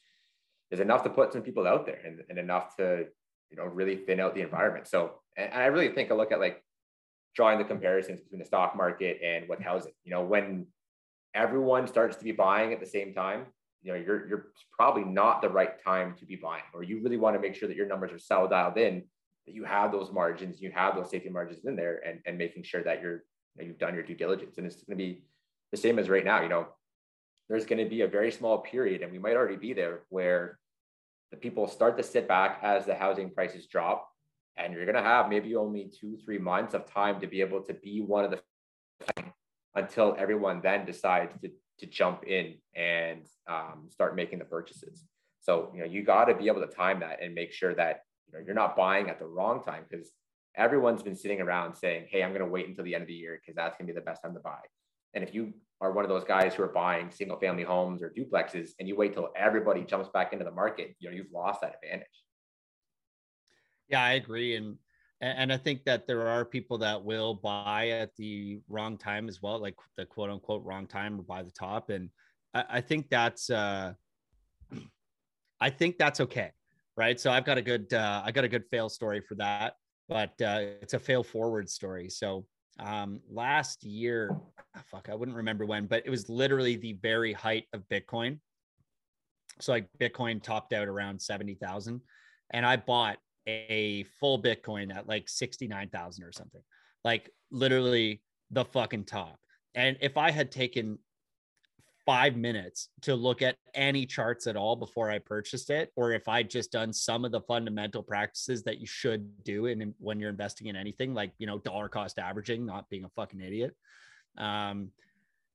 Is enough to put some people out there and, and enough to you know really thin out the environment. So and i really think i look at like drawing the comparisons between the stock market and what mm-hmm. housing. You know when everyone starts to be buying at the same time, you know, you're you're probably not the right time to be buying, or you really want to make sure that your numbers are so dialed in that you have those margins, you have those safety margins in there, and and making sure that you're you know, you've done your due diligence. And it's going to be the same as right now. You know, there's going to be a very small period, and we might already be there where the people start to sit back as the housing prices drop, and you're going to have maybe only two three months of time to be able to be one of the until everyone then decides to, to jump in and um, start making the purchases. So, you know, you got to be able to time that and make sure that, you know, you're not buying at the wrong time because everyone's been sitting around saying, Hey, I'm going to wait until the end of the year because that's going to be the best time to buy. And if you are one of those guys who are buying single family homes or duplexes and you wait till everybody jumps back into the market, you know, you've lost that advantage. Yeah, I agree. And and I think that there are people that will buy at the wrong time as well, like the quote unquote wrong time or buy the top. And I, I think that's uh I think that's okay. Right. So I've got a good uh I got a good fail story for that, but uh it's a fail forward story. So um last year, oh, fuck, I wouldn't remember when, but it was literally the very height of Bitcoin. So like Bitcoin topped out around 70,000 and I bought a full Bitcoin at like 69,000 or something, like literally the fucking top. And if I had taken five minutes to look at any charts at all before I purchased it, or if I'd just done some of the fundamental practices that you should do in when you're investing in anything, like you know, dollar cost averaging, not being a fucking idiot, um,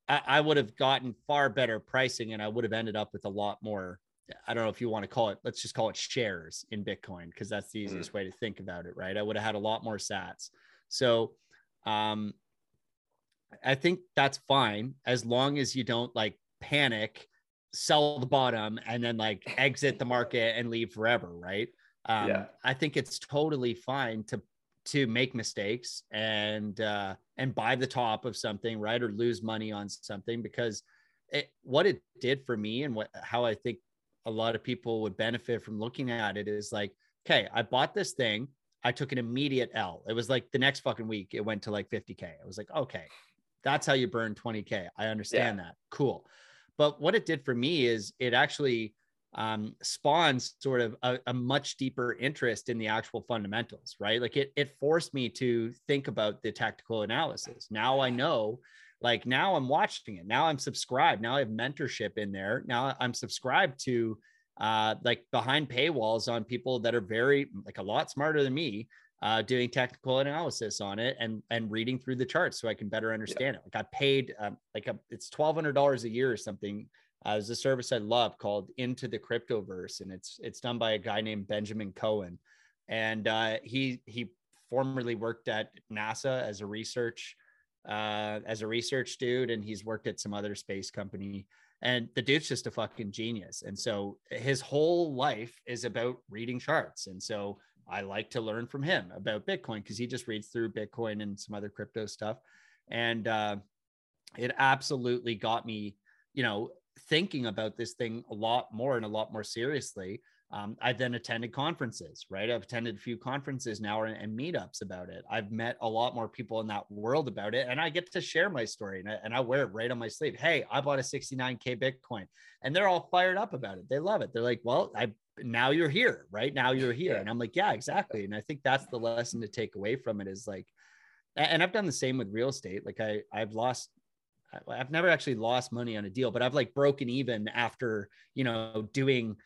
I, I would have gotten far better pricing, and I would have ended up with a lot more I don't know if you want to call it, let's just call it shares in Bitcoin because that's the easiest mm. way to think about it, right? I would have had a lot more sats. So um, I think that's fine as long as you don't like panic, sell the bottom, and then like exit the market and leave forever, right? Um, yeah. I think it's totally fine to to make mistakes and uh, and buy the top of something, right, or lose money on something because it, what it did for me and what how I think a lot of people would benefit from looking at it is like, okay, I bought this thing. I took an immediate L. It was like the next fucking week, it went to like 50K. I was like, okay, that's how you burn 20K. I understand yeah. that. Cool. But what it did for me is it actually um, spawns sort of a, a, much deeper interest in the actual fundamentals, right? Like it, it forced me to think about the tactical analysis. Now I know like now I'm watching it. Now I'm subscribed. Now I have mentorship in there. Now I'm subscribed to uh, like behind paywalls on people that are very like a lot smarter than me uh, doing technical analysis on it and and reading through the charts so I can better understand yeah. it. Like I paid um, like a, it's twelve hundred dollars a year or something Uh, there's a service I love called Into the Cryptoverse, and it's it's done by a guy named Benjamin Cowen, and uh, he he formerly worked at NASA as a research uh, as a research dude, and he's worked at some other space company. And the dude's just a fucking genius. And so his whole life is about reading charts. And so I like to learn from him about Bitcoin because he just reads through Bitcoin and some other crypto stuff. And uh, it absolutely got me, you know, thinking about this thing a lot more and a lot more seriously um, I've then attended conferences, right? I've attended a few conferences now and, and, meetups about it. I've met a lot more people in that world about it, and I get to share my story and I, and I wear it right on my sleeve. Hey, I bought a 69k Bitcoin, and they're all fired up about it. They love it. They're like, "Well, I now you're here, right? Now you're here," and I'm like, "Yeah, exactly." And I think that's the lesson to take away from it is like, and I've done the same with real estate. Like I I've lost I've never actually lost money on a deal, but I've like broken even after, you know, doing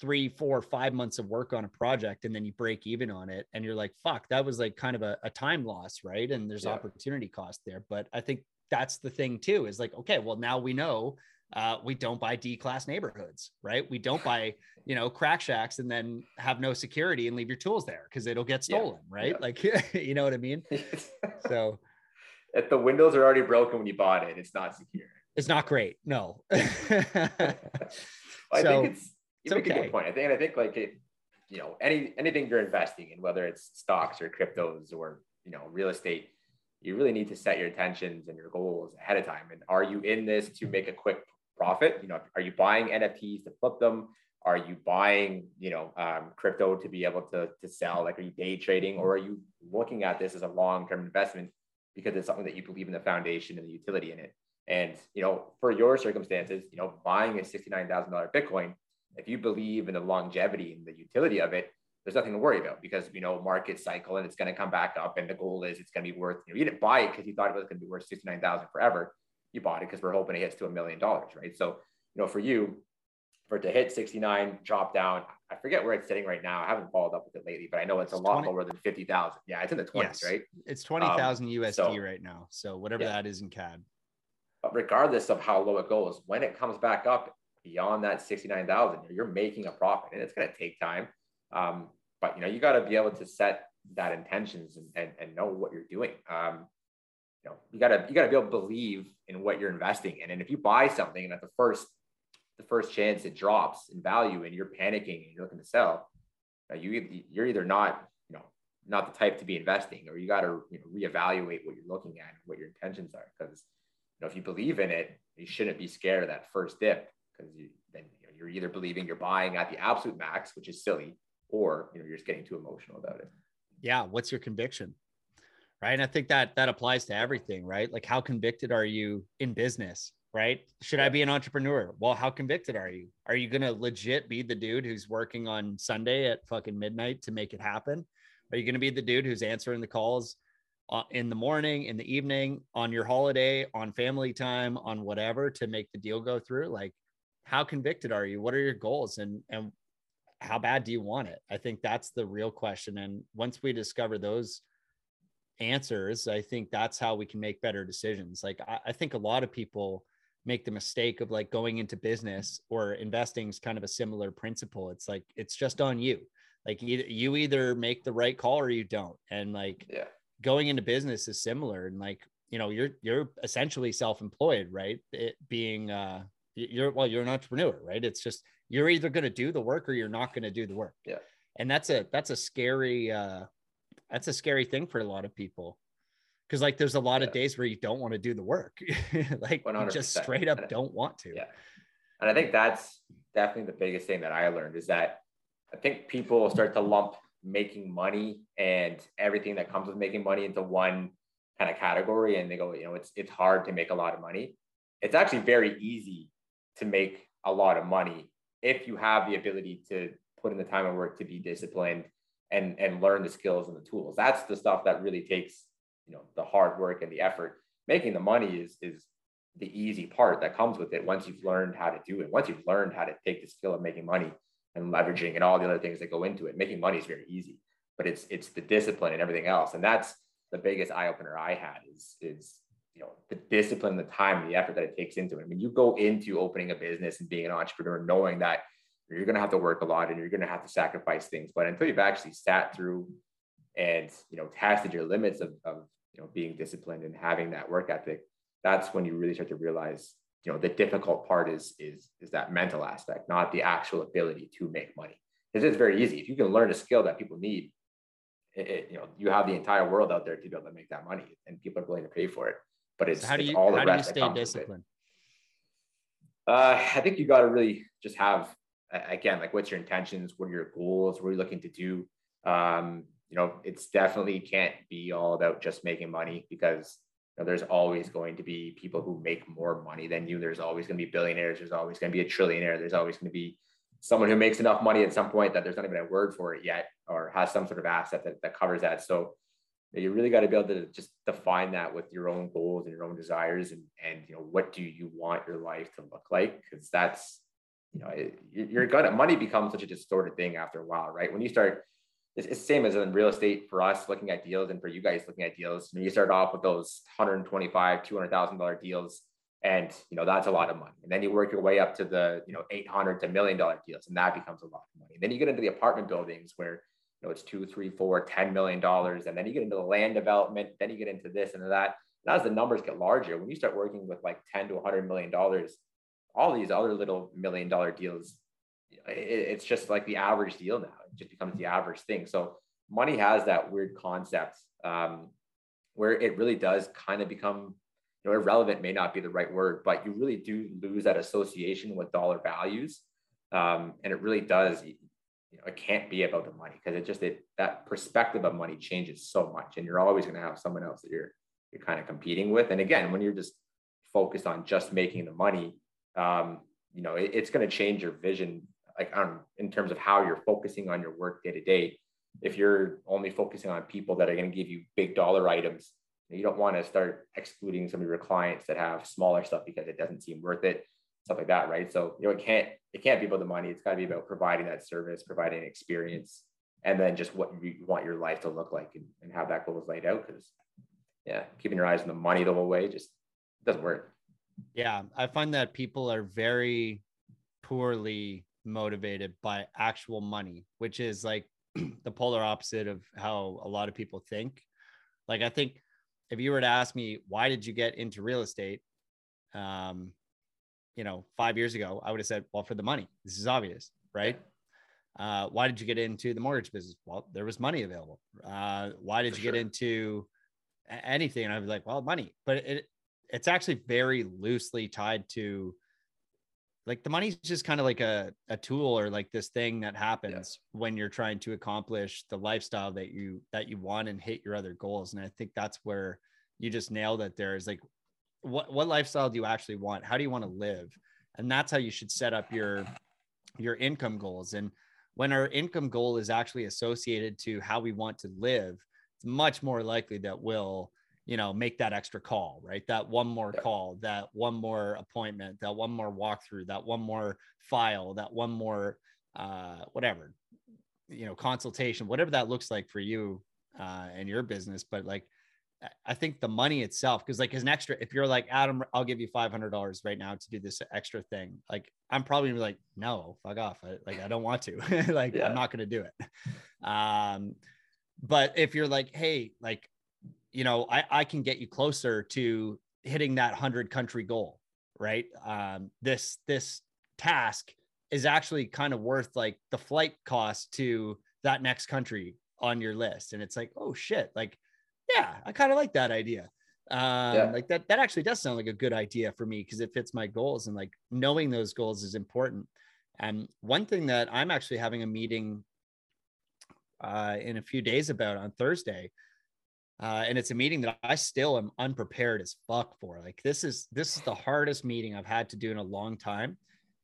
three, four, five months of work on a project and then you break even on it and you're like, fuck, that was like kind of a, a time loss, right? And there's yeah. opportunity cost there. But I think that's the thing too, is like, okay, well, now we know uh, we don't buy D class neighborhoods, right? We don't buy, you know, crack shacks and then have no security and leave your tools there because it'll get stolen, yeah. right? Yeah. Like, you know what I mean? so if the windows are already broken when you bought it, it's not secure. It's not great. No. I so, think it's you make okay. a good point. I think, and I think like it, you know, any anything you're investing in, whether it's stocks or cryptos or you know real estate, you really need to set your intentions and your goals ahead of time. And are you in this to make a quick profit? You know, are you buying NFTs to flip them? Are you buying, you know, um, crypto to be able to, to sell? Like, are you day trading, or are you looking at this as a long-term investment because it's something that you believe in the foundation and the utility in it? And you know, for your circumstances, you know, buying a sixty-nine thousand dollar Bitcoin if you believe in the longevity and the utility of it, there's nothing to worry about because you know market cycle and it's going to come back up and the goal is it's going to be worth you know you didn't buy it because you thought it was going to be worth 69,000 forever. You bought it because we're hoping it hits to a million dollars right? So you know for you for it to hit 69 drop down I forget where it's sitting right now. I haven't followed up with it lately but I know it's, it's a lot 20, lower than 50,000 yeah it's in the 20s yes, right? It's 20,000 um, USD so, right now. So whatever yeah. that is in CAD. But regardless of how low it goes when it comes back up beyond that 69,000, you're making a profit and it's going to take time. Um, but you know, you got to be able to set that intentions and, and, and know what you're doing. Um, you know, you gotta, you gotta be able to believe in what you're investing in. And if you buy something and at the first, the first chance it drops in value and you're panicking and you're looking to sell, you, you're either not, you know, not the type to be investing, or you got to you know, reevaluate what you're looking at, and what your intentions are. Because you know, if you believe in it, you shouldn't be scared of that first dip because you, then you know, you're either believing you're buying at the absolute max, which is silly, or you know you're just getting too emotional about it. Yeah, what's your conviction? Right, and I think that that applies to everything, right? Like, how convicted are you in business? Right? Should I be an entrepreneur? Well, how convicted are you? Are you gonna legit be the dude who's working on Sunday at fucking midnight to make it happen? Are you gonna be the dude who's answering the calls uh, in the morning, in the evening, on your holiday, on family time, on whatever to make the deal go through? Like, how convicted are you? What are your goals? And and how bad do you want it? I think that's the real question. And once we discover those answers, I think that's how we can make better decisions. Like I, I think a lot of people make the mistake of like going into business or investing is kind of a similar principle. It's like it's just on you. Like you, you either make the right call or you don't. And like yeah. going into business is similar. And like, you know, you're you're essentially self-employed, right? It being uh you're well you're an entrepreneur right? It's just you're either going to do the work or you're not going to do the work. Yeah. And that's a that's a scary uh that's a scary thing for a lot of people. Because like there's a lot yeah. of days where you don't want to do the work. Like you just straight up don't want to. Yeah. And i think that's definitely the biggest thing that i learned is that i think people start to lump making money and everything that comes with making money into one kind of category and they go you know it's it's hard to make a lot of money. It's actually very easy to make a lot of money if you have the ability to put in the time and work to be disciplined and and learn the skills and the tools. That's the stuff that really takes you know the hard work and the effort. Making the money is is the easy part that comes with it once you've learned how to do it. Once you've learned how to take the skill of making money and leveraging and all the other things that go into it making money is very easy but it's it's the discipline and everything else. And that's the biggest eye opener i had is is you know the discipline, the time, the effort that it takes into it. I mean, you go into opening a business and being an entrepreneur knowing that you're going to have to work a lot and you're going to have to sacrifice things. But until you've actually sat through and you know tested your limits of, of you know being disciplined and having that work ethic, that's when you really start to realize you know the difficult part is is is that mental aspect, not the actual ability to make money. Because it's very easy if you can learn a skill that people need. It, it, you know, you have the entire world out there to be able to make that money, and people are willing to pay for it. But it's, So how do it's you all the how do you rest stay comes with it. disciplined? Uh, I think you got to really just have again, like what's your intentions? What are your goals? What are you looking to do? Um, you know, it's definitely can't be all about just making money because you know, there's always going to be people who make more money than you. There's always going to be billionaires. There's always going to be a trillionaire. There's always going to be someone who makes enough money at some point that there's not even a word for it yet or has some sort of asset that, that covers that. So you really got to be able to just define that with your own goals and your own desires and and you know what do you want your life to look like? Because that's you know it, you're gonna money becomes such a distorted thing after a while right? When you start it's, the same as in real estate for us looking at deals and for you guys looking at deals. When you start off with those 125 200000 dollar deals and you know that's a lot of money. And then you work your way up to the you know 800 to million dollar deals and that becomes a lot of money. And then you get into the apartment buildings where you know it's two three four ten million dollars and then you get into the land development then you get into this and that. And as the numbers get larger when you start working with like 10 to 100 million dollars all these other little million dollar deals it, it's just like the average deal now. It just becomes the average thing. So money has that weird concept um, where it really does kind of become you know irrelevant may not be the right word but you really do lose that association with dollar values um, and it really does know it can't be about the money because it just it that perspective of money changes so much and you're always going to have someone else that you're you're kind of competing with and again when you're just focused on just making the money um, you know it, it's going to change your vision like um, in terms of how you're focusing on your work day to day. If you're only focusing on people that are going to give you big dollar items you don't want to start excluding some of your clients that have smaller stuff because it doesn't seem worth it stuff like that right so you know it can't it can't be about the money it's got to be about providing that service providing experience and then just what you want your life to look like and, and how that goal is laid out because yeah keeping your eyes on the money the whole way just doesn't work Yeah, I find that people are very poorly motivated by actual money, which is like the polar opposite of how a lot of people think. Like, I think if you were to ask me, why did you get into real estate? Um, you know, five years ago, I would have said, well, for the money. This is obvious, right? Uh, why did you get into the mortgage business? Well, there was money available. Uh, why did For you get into anything? And I was like, well, money. But it, it's actually very loosely tied to like the money's just kind of like a, a tool or like this thing that happens when you're trying to accomplish the lifestyle that you that you want and hit your other goals and i think that's where you just nailed it there is like what what lifestyle do you actually want? How do you want to live? And that's how you should set up your your income goals. And when our income goal is actually associated to how we want to live it's much more likely that we'll you know make that extra call right? That one more call that one more appointment that one more walkthrough that one more file that one more uh whatever you know consultation whatever that looks like for you uh and your business. But like I- think the money itself because like as an extra if you're like adam i'll give you $500 right now to do this extra thing like i'm probably like no fuck off. I, like i don't want to. Like Yeah. i'm not gonna do it. Um but if you're like hey like you know i i can get you closer to hitting that 100 country goal right? Um this this task is actually kind of worth like the flight cost to that next country on your list. And it's like oh shit. Like yeah i kind of like that idea um Yeah. like that that actually does sound like a good idea for me because it fits my goals and like knowing those goals is important and one thing that i'm actually having a meeting uh in a few days about on thursday uh, and it's a meeting that I still am unprepared as fuck for. Like this is this is the hardest meeting I've had to do in a long time,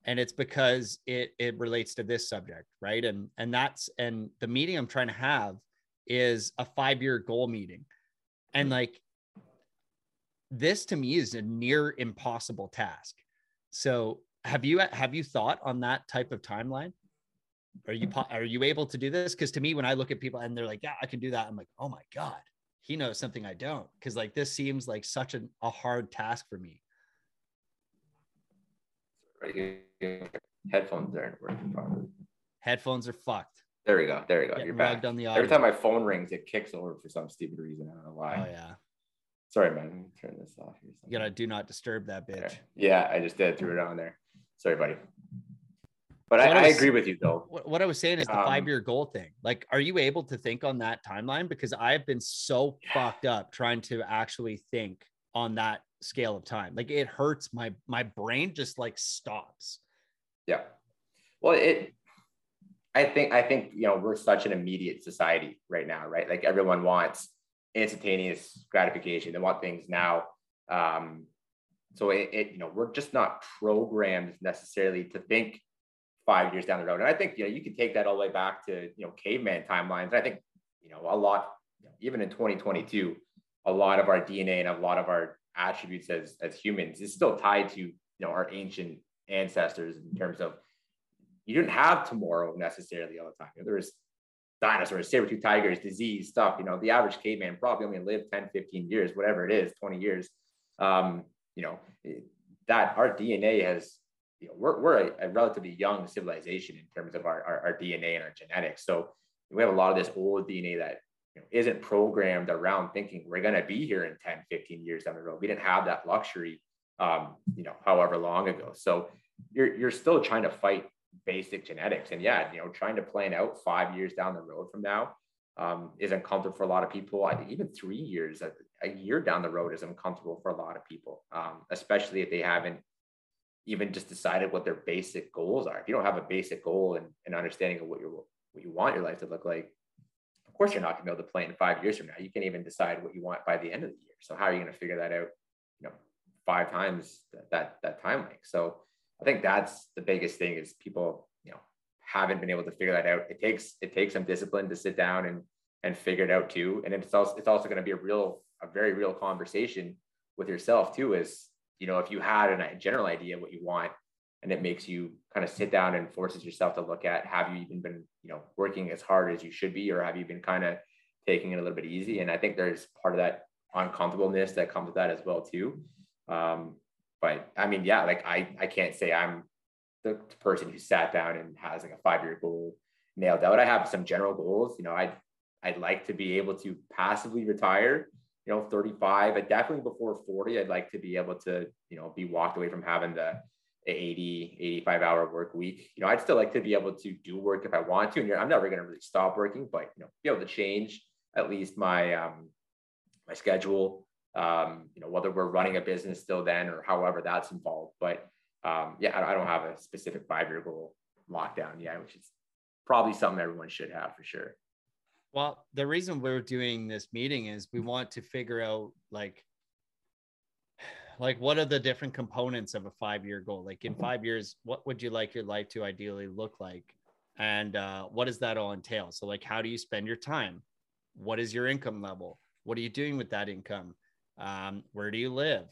and it's because it it relates to this subject, right? And and that's and the meeting I'm trying to have is a five year goal meeting, and mm. like this to me is a near impossible task. So have you have you thought on that type of timeline? Are you are you able to do this? Because to me, when I look at people and they're like, "Yeah, I can do that," I'm like, "Oh my god." he knows something I don't. Cause like this seems like such a, a hard task for me. Headphones aren't working properly. Headphones are fucked. There we go. There we go. Getting You're back. on the Every time my phone rings, it kicks over for some stupid reason. I don't know why. Oh yeah. Sorry, man. Let me turn this off here. You gotta do not disturb that bitch. There. Yeah, I just did threw it on there. Sorry, buddy. But So I, I I agree with you though. What, I was saying is the Um, five year goal thing. Like, are you able to think on that timeline? Because I've been so Yeah. fucked up trying to actually think on that scale of time. Like it hurts my my brain just like stops. Yeah. Well, it. I think I think you know we're such an immediate society right now, right? Like everyone wants instantaneous gratification. They want things now. Um, so it, it you know we're just not programmed necessarily to think five years down the road. And I think you know you can take that all the way back to you know caveman timelines. I think you know a lot, even in 2022, a lot of our DNA and a lot of our attributes as as humans is still tied to you know our ancient ancestors in terms of you didn't have tomorrow necessarily all the time. You know, there was dinosaurs, saber-tooth tigers, disease, stuff. You know, the average caveman probably only lived 10, 15 years, whatever it is, 20 years. Um, you know, that our DNA has, you know, we're, we're a, a relatively young civilization in terms of our, our, our DNA and our genetics. So we have a lot of this old DNA that you know, isn't programmed around thinking we're going to be here in 10, 15 years down the road. We didn't have that luxury, um, you know, however long ago. So you're, you're still trying to fight basic genetics. And yeah, you know, trying to plan out five years down the road from now um, is uncomfortable for a lot of people. I think even three years, a, a year down the road is uncomfortable for a lot of people, um, especially if they haven't even just decided what their basic goals are. If you don't have a basic goal and an understanding of what you what you want your life to look like, of course you're not going to be able to plan five years from now. You can't even decide what you want by the end of the year. So how are you going to figure that out? You know, five times that that, that time length. So I think that's the biggest thing is people, you know, haven't been able to figure that out. It takes it takes some discipline to sit down and and figure it out too. And it's also it's also going to be a real a very real conversation with yourself too. Is you know if you had a general idea what you want, and it makes you kind of sit down and forces yourself to look at have you even been you know working as hard as you should be, or have you been kind of taking it a little bit easy? And I think there's part of that uncomfortableness that comes with that as well too. Um, but I mean, yeah, like I I can't say I'm the person who sat down and has like a five year goal nailed out. I have some general goals. You know, I'd I'd like to be able to passively retire. You know, 35, but definitely before 40, I'd like to be able to you know be walked away from having the 80 85 hour work week you know i'd still like to be able to do work if i want to and i'm never going to really stop working but you know be able to change at least my um my schedule um you know whether we're running a business still then or however that's involved but um yeah i, don't have a specific five year goal lockdown yet which is probably something everyone should have for sure. Well, the reason we're doing this meeting is we want to figure out like like what are the different components of a five year goal? Like in five years what would you like your life to ideally look like? And uh, what does that all entail? So like how do you spend your time? What is your income level? What are you doing with that income um, where do you live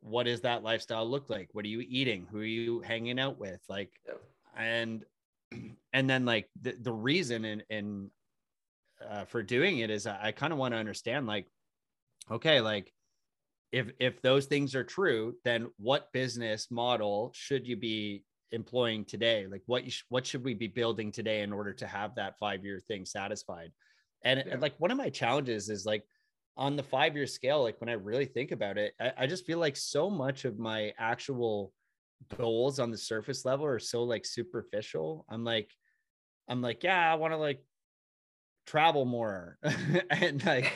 what does that lifestyle look like what are you eating who are you hanging out with like and and then like the, the reason in in uh, for doing it is I, I kind of want to understand like, okay, like if if those things are true, then what business model should you be employing today? Like what you sh- what should we be building today in order to have that five year thing satisfied? And, Yeah. and like one of my challenges is like on the five year scale, like when I really think about it, I, I just feel like so much of my actual goals on the surface level are so like superficial. I'm like, I'm like, yeah, I want to like travel more and like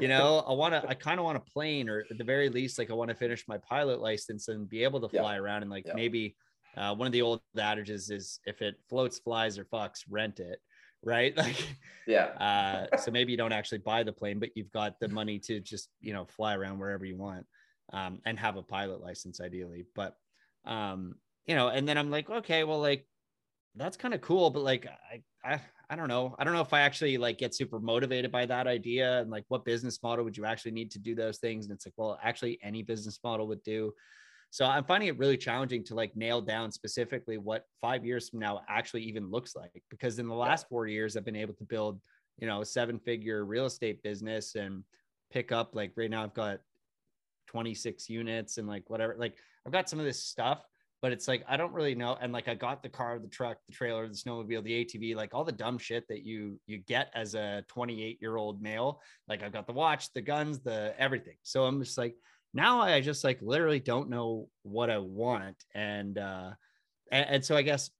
you know i want to i kind of want a plane or at the very least like i want to finish my pilot license and be able to Yeah. fly around and like Yeah. maybe uh, one of the old adages is if it floats flies or fucks rent it right? Like yeah. uh, so maybe you don't actually buy the plane but you've got the money to just you know fly around wherever you want um, and have a pilot license ideally. But um, you know and then i'm like okay well like that's kind of cool but like I, I i don't know. I don't know if i actually like get super motivated by that idea and like what business model would you actually need to do those things? And it's like well actually any business model would do so i'm finding it really challenging to like nail down specifically what five years from now actually even looks like because in the last four years i've been able to build you know a seven figure real estate business and pick up like right now I've got 26 units and like whatever. Like I've got some of this stuff, but it's like I don't really know. And like I got the car, the truck, the trailer, the snowmobile, the ATV, like all the dumb shit that you you get as a 28 year old male. Like I've got the watch, the guns, the everything. So I'm just like now I just like literally don't know what I want. And uh and, and so I guess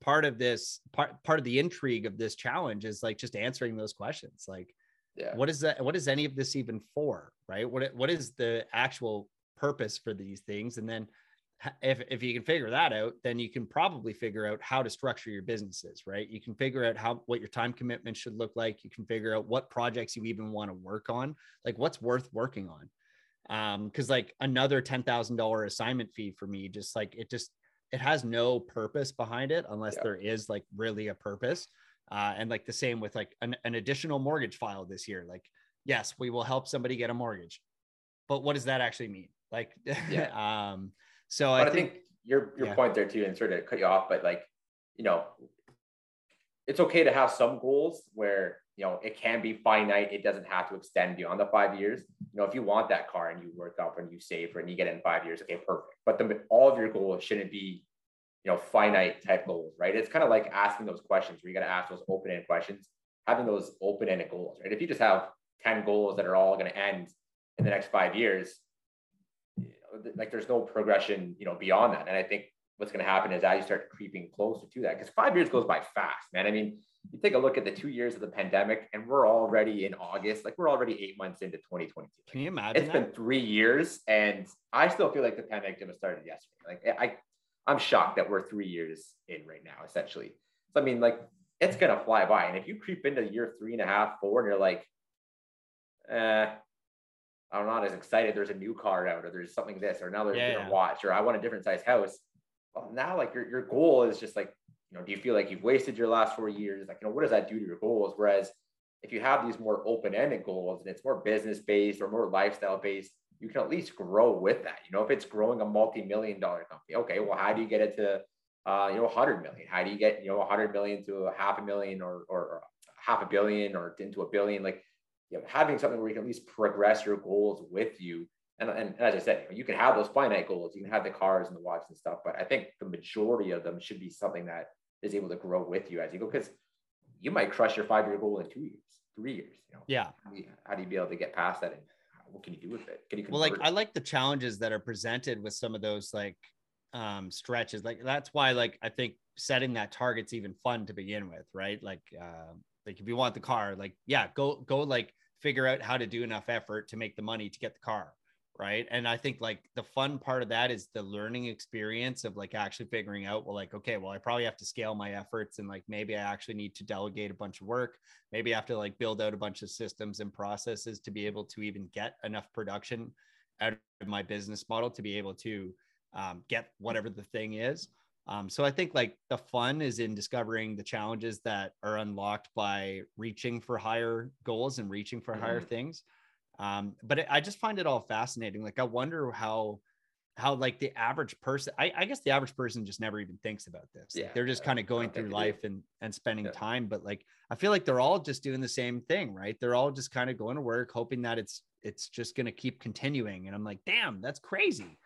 part of this part part of the intrigue of this challenge is like just answering those questions. Like Yeah. what is that what is any of this even for right what what is the actual purpose for these things and then if, if you can figure that out then you can probably figure out how to structure your businesses right you can figure out how what your time commitment should look like you can figure out what projects you even want to work on like what's worth working on um because like another $10000 assignment fee for me just like it just it has no purpose behind it unless Yeah. there is like really a purpose uh, and like the same with like an, an additional mortgage file this year like yes we will help somebody get a mortgage but what does that actually mean like yeah. um so But i think, your your yeah. point there too, and sort of cut you off, but like, you know, it's okay to have some goals where you know it can be finite. It doesn't have to extend beyond the five years. You know, if you want that car and you work up and you save for and you get in five years, okay, perfect. But the all of your goals shouldn't be, you know, finite type goals, right? It's kind of like asking those questions where you got to ask those open-ended questions, having those open-ended goals, right? If you just have 10 goals that are all going to end in the next five years, like there's no progression, you know, beyond that. And I think what's going to happen is as you start creeping closer to that, because five years goes by fast, man. I mean, you take a look at the two years of the pandemic, and we're already in August. Like we're already eight months into 2022. can you imagine It's that? been three years, and I still feel like the pandemic didn't started yesterday. Like I, I'm shocked that we're three years in right now, essentially. So I mean, like it's gonna fly by, and if you creep into year three and a half, four, and you're like, eh, I'm not as excited. There's a new car out, or there's something this, or now there's a Yeah, different yeah. watch, or I want a different size house. Well, now like your your goal is just like, you know, do you feel like you've wasted your last four years? Like, you know, what does that do to your goals? Whereas if you have these more open-ended goals and it's more business-based or more lifestyle-based, you can at least grow with that. You know, if it's growing a multi-million dollar company, okay, well, how do you get it to uh, you know, 100 million? How do you get, you know, 100 million to a half a million or, or, or half a billion or into a billion? Like, you know, having something where you can at least progress your goals with you. And, and, and as I said, you, know, you can have those finite goals, you can have the cars and the watches and stuff, but I think the majority of them should be something that is able to grow with you as you go. Because you might crush your five year goal in two years, three years. You know, yeah how do you, how do you be able to get past that? And what can you do with it? Can you well like convert i like the challenges that are presented with some of those like um stretches like that's why like i think setting that target's even fun to begin with right like uh like if you want the car like yeah go go like figure out how to do enough effort to make the money to get the car right? And i think like the fun part of that is the learning experience of like actually figuring out well like okay well i probably have to scale my efforts and like maybe i actually need to delegate a bunch of work. Maybe i have to like build out a bunch of systems and processes to be able to even get enough production out of my business model to be able to um, get whatever the thing is. Um, so i think like the fun is in discovering the challenges that are unlocked by reaching for higher goals and reaching for higher Mhm. things um, but it, i just find it all fascinating like i wonder how how like the average person I, I guess the average person just never even thinks about this Like, Yeah, they're just I kind of going through life and and spending Yeah. time but like i feel like they're all just doing the same thing right they're all just kind of going to work hoping that it's it's just going to keep continuing and i'm like damn that's crazy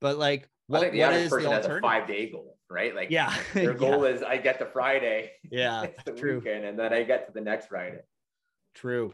but like what, the what average is the person has a alternative five day goal, right? Like, yeah their yeah. goal is I get to Friday, yeah it's the true weekend, and then I get to the next Friday. True.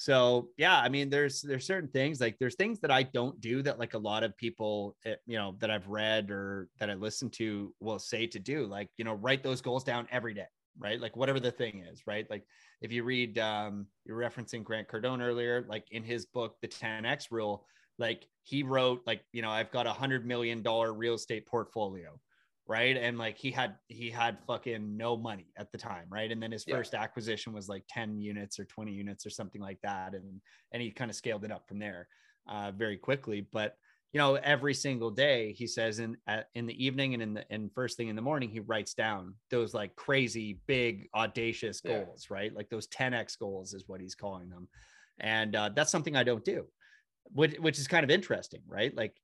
So yeah, I mean, there's there's certain things like there's things that I don't do that like a lot of people, eh, you know, that I've read or that I listen to will say to do. Like you know, write those goals down every day, right? Like whatever the thing is, right? Like if you read, um, you're referencing Grant Cardone earlier, like in his book, The 10x Rule, like he wrote like you know I've got a hundred million dollar real estate portfolio, right? And like he had he had fucking no money at the time, right? And then his Yeah. first acquisition was like 10 units or 20 units or something like that. And and he kind of scaled it up from there uh very quickly. But you know, every single day he says in in the evening and in the and first thing in the morning, he writes down those like crazy, big, audacious Yeah. goals, right? Like those 10x goals is what he's calling them. And uh, that's something I don't do, which which is kind of interesting, right? Like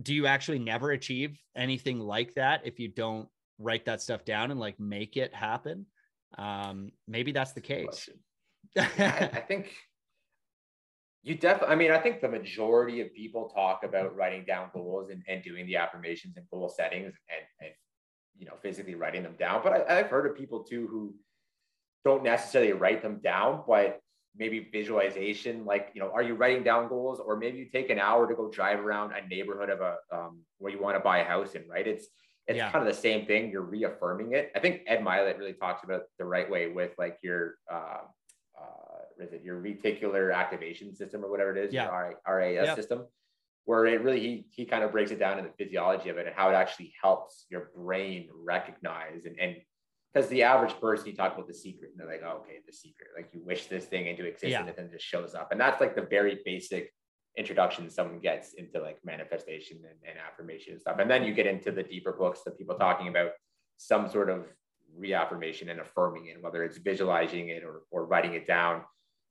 do you actually never achieve anything like that if you don't write that stuff down and like make it happen? Um maybe that's the case. I, I think You definitely, I mean, I think the majority of people talk about writing down goals and, and doing the affirmations and goal settings and, and you know, physically writing them down. But I, I've heard of people too who don't necessarily write them down, but maybe visualization like you know are you writing down goals or maybe you take an hour to go drive around a neighborhood of a um, where you want to buy a house in right it's it's yeah. kind of the same thing you're reaffirming it i think ed mylett really talks about the right way with like your uh, uh, is it your reticular activation system or whatever it is yeah. your ras yep. system where it really he he kind of breaks it down in the physiology of it and how it actually helps your brain recognize and, and because the average person you talk about the secret and they're like oh, okay the secret. Like you wish this thing into existence yeah. and then it just shows up. And that's like the very basic introduction someone gets into like manifestation and, and affirmation and stuff. And then you get into the deeper books that people talking about some sort of reaffirmation and affirming it whether it's visualizing it or, or writing it down.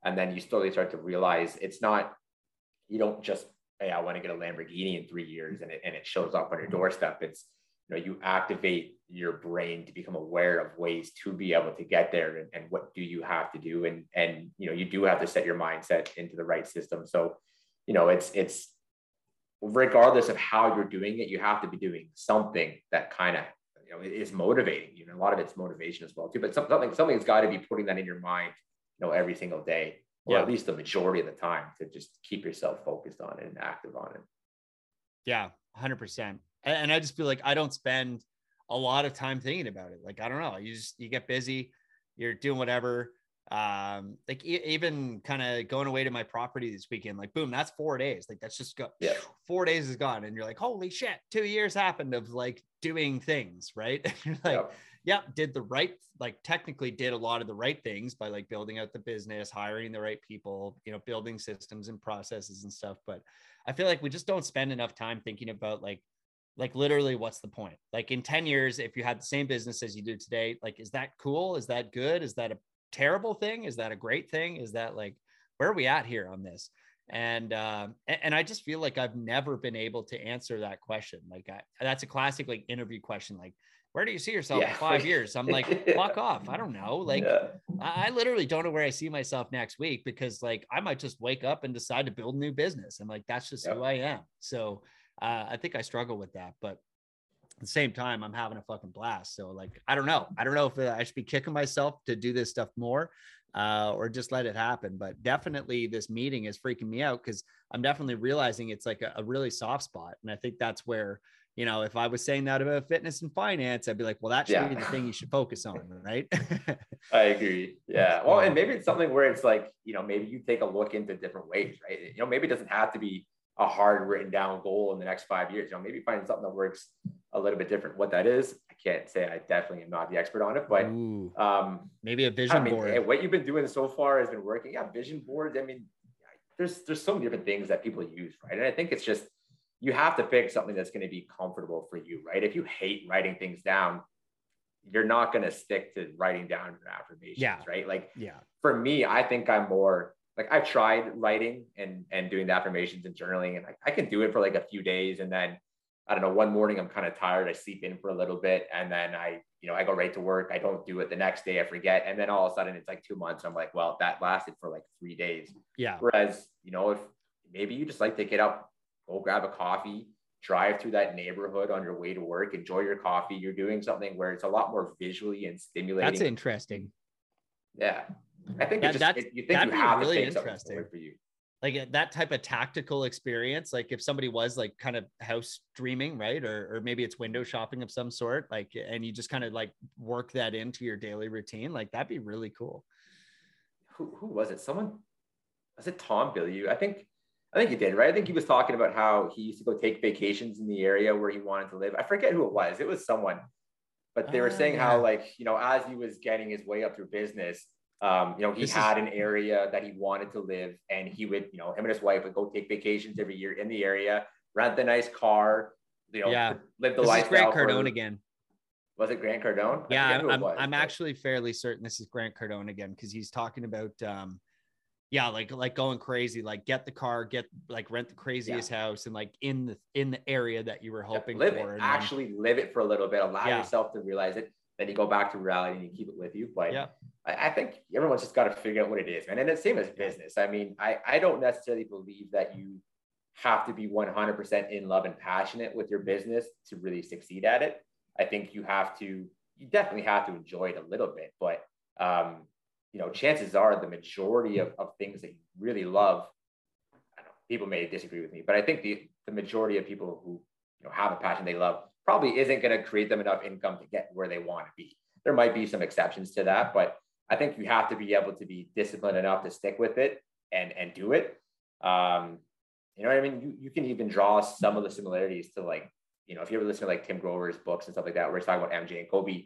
And then you slowly start to realize it's not you don't just hey i want to get a lamborghini in three years and it, and it shows up on your doorstep. It's you know you activate your brain to become aware of ways to be able to get there and, and what do you have to do. And and you know you do have to set your mindset into the right system. So you know it's it's regardless of how you're doing it you have to be doing something that kind of you know is motivating you know a lot of it's motivation as well too but something something's got to be putting that in your mind you know every single day or yeah. at least the majority of the time to just keep yourself focused on it and active on it. Yeah 100% and I just feel like I don't spend a lot of time thinking about it. Like I don't know, you just you get busy, you're doing whatever. Um, like e- even kind of going away to my property this weekend, like boom, that's four days. Like that's just go yeah. four days is gone, and you're like, holy shit, two years happened of like doing things, right? you're like, yep. yeah, did the right, like technically did a lot of the right things by like building out the business, hiring the right people, you know, building systems and processes and stuff. But I feel like we just don't spend enough time thinking about like like literally what's the point? Like in 10 years if you had the same business as you do today like is that cool? Is that good? Is that a terrible thing? Is that a great thing? Is that like where are we at here on this? And uh, and i just feel like i've never been able to answer that question. Like I, that's a classic like interview question like where do you see yourself yeah. in five years? I'm like fuck off. I don't know. Like yeah. I, I literally don't know where i see myself next week because like i might just wake up and decide to build a new business. And like that's just yep. who i am. So uh, I think I struggle with that, but at the same time, I'm having a fucking blast. So like, I don't know. I don't know if I should be kicking myself to do this stuff more uh, or just let it happen. But definitely this meeting is freaking me out because I'm definitely realizing it's like a, a, really soft spot. And I think that's where, you know, if I was saying that about fitness and finance, I'd be like, well, that should yeah. be the thing you should focus on. Right. I agree. Yeah. Well, and maybe it's something where it's like, you know, maybe you take a look into different ways, right? You know, maybe it doesn't have to be a hard written down goal in the next five years. You know, maybe find something that works a little bit different. What that is, I can't say. I definitely am not the expert on it, but um, maybe a vision I mean, board. What you've been doing so far has been working. Yeah, vision boards. I mean, there's there's so many different things that people use, right? And I think it's just you have to pick something that's going to be comfortable for you, right? If you hate writing things down, you're not going to stick to writing down your affirmations, yeah. right? Like, yeah. For me, I think I'm more like I've tried writing and and doing the affirmations and journaling, and I, I can do it for like a few days, and then I don't know. One morning I'm kind of tired. I sleep in for a little bit, and then I you know I go right to work. I don't do it the next day. I forget, and then all of a sudden it's like two months. I'm like, well, that lasted for like three days. Yeah. Whereas you know if maybe you just like to get up, go grab a coffee, drive through that neighborhood on your way to work, enjoy your coffee. You're doing something where it's a lot more visually and stimulating. That's interesting. Yeah. I think yeah, just, that's, it, you think you have really interesting for you. Like uh, that type of tactical experience, like if somebody was like kind of house streaming, right? Or, or maybe it's window shopping of some sort, like, and you just kind of like work that into your daily routine, like that'd be really cool. Who, who was it? Someone, was it Tom Bilyeu? I think, I think he did, right? I think he was talking about how he used to go take vacations in the area where he wanted to live. I forget who it was. It was someone, but they were uh, saying yeah. how like, you know, as he was getting his way up through business, um, you know, he this had is... an area that he wanted to live, and he would, you know, him and his wife would go take vacations every year in the area, rent the nice car, you know, yeah. live the this lifestyle. Is Grant Cardone again. Was it Grant Cardone? Yeah, I'm, was, I'm but... actually fairly certain this is Grant Cardone again because he's talking about, um, yeah, like like going crazy, like get the car, get like rent the craziest yeah. house, and like in the in the area that you were hoping yeah, live for. It. Actually, then... live it for a little bit. Allow yeah. yourself to realize it then you go back to reality and you keep it with you. But Yeah. I, I think everyone's just got to figure out what it is, man. And it's same as business. I mean, I, I don't necessarily believe that you have to be 100% in love and passionate with your business to really succeed at it. I think you have to, you definitely have to enjoy it a little bit, but, um, you know, chances are the majority of, of things that you really love, I don't know, people may disagree with me, but I think the, the majority of people who, you know, have a passion they love probably isn't going to create them enough income to get where they want to be. There might be some exceptions to that, but I think you have to be able to be disciplined enough to stick with it and and do it. Um, you know what I mean? You, you can even draw some of the similarities to like, you know, if you ever listen to like Tim Grover's books and stuff like that, where he's talking about MJ and Kobe,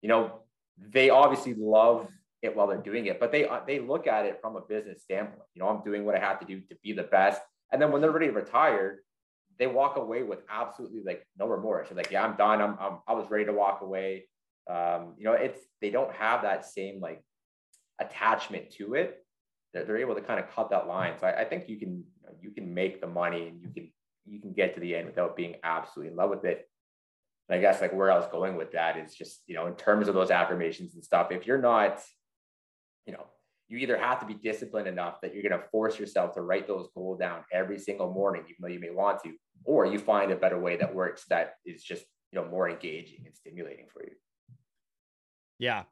you know, they obviously love it while they're doing it, but they uh, they look at it from a business standpoint. You know, I'm doing what I have to do to be the best. And then when they're ready to retire, they walk away with absolutely like no remorse. They're like, yeah, I'm done. I'm, I'm I was ready to walk away. Um, you know, it's they don't have that same like attachment to it. They're, they're able to kind of cut that line. So I, I think you can you, can make the money and you can you can get to the end without being absolutely in love with it. And I guess like where I was going with that is just you know in terms of those affirmations and stuff. If you're not, you know, you either have to be disciplined enough that you're going to force yourself to write those goals down every single morning, even though you may want to, or you find a better way that works that is just you know more engaging and stimulating for you. Yeah.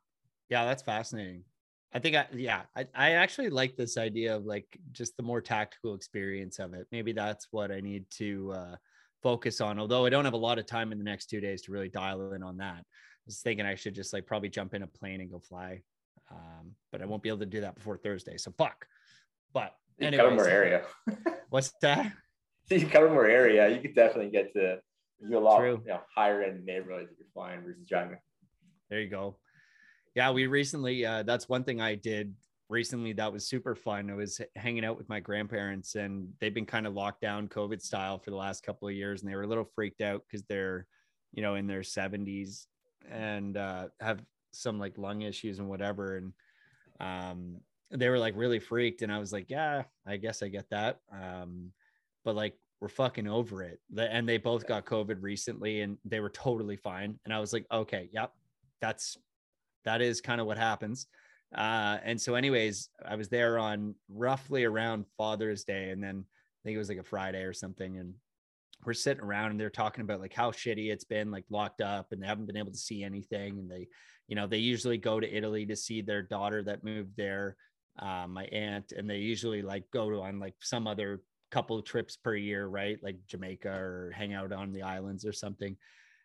Yeah, that's fascinating. I think I yeah, I, I actually like this idea of like just the more tactical experience of it. Maybe that's what I need to uh focus on. Although I don't have a lot of time in the next two days to really dial in on that. I was thinking I should just like probably jump in a plane and go fly. Um, but I won't be able to do that before Thursday. So fuck. But cover area. what's that? you cover more area. You could definitely get to do a lot True. you know higher end neighborhoods if you're flying versus driving. There you go. Yeah, we recently, uh, that's one thing I did recently that was super fun. I was hanging out with my grandparents and they've been kind of locked down COVID style for the last couple of years. And they were a little freaked out because they're, you know, in their 70s and uh, have some like lung issues and whatever. And um, they were like really freaked. And I was like, yeah, I guess I get that. Um, but like, we're fucking over it. And they both got COVID recently and they were totally fine. And I was like, okay, yep, that's that is kind of what happens. Uh, and so, anyways, I was there on roughly around Father's Day, and then I think it was like a Friday or something, and we're sitting around and they're talking about like how shitty it's been, like locked up, and they haven't been able to see anything. And they, you know, they usually go to Italy to see their daughter that moved there, uh, my aunt, and they usually like go to on like some other couple of trips per year, right? Like Jamaica or hang out on the islands or something.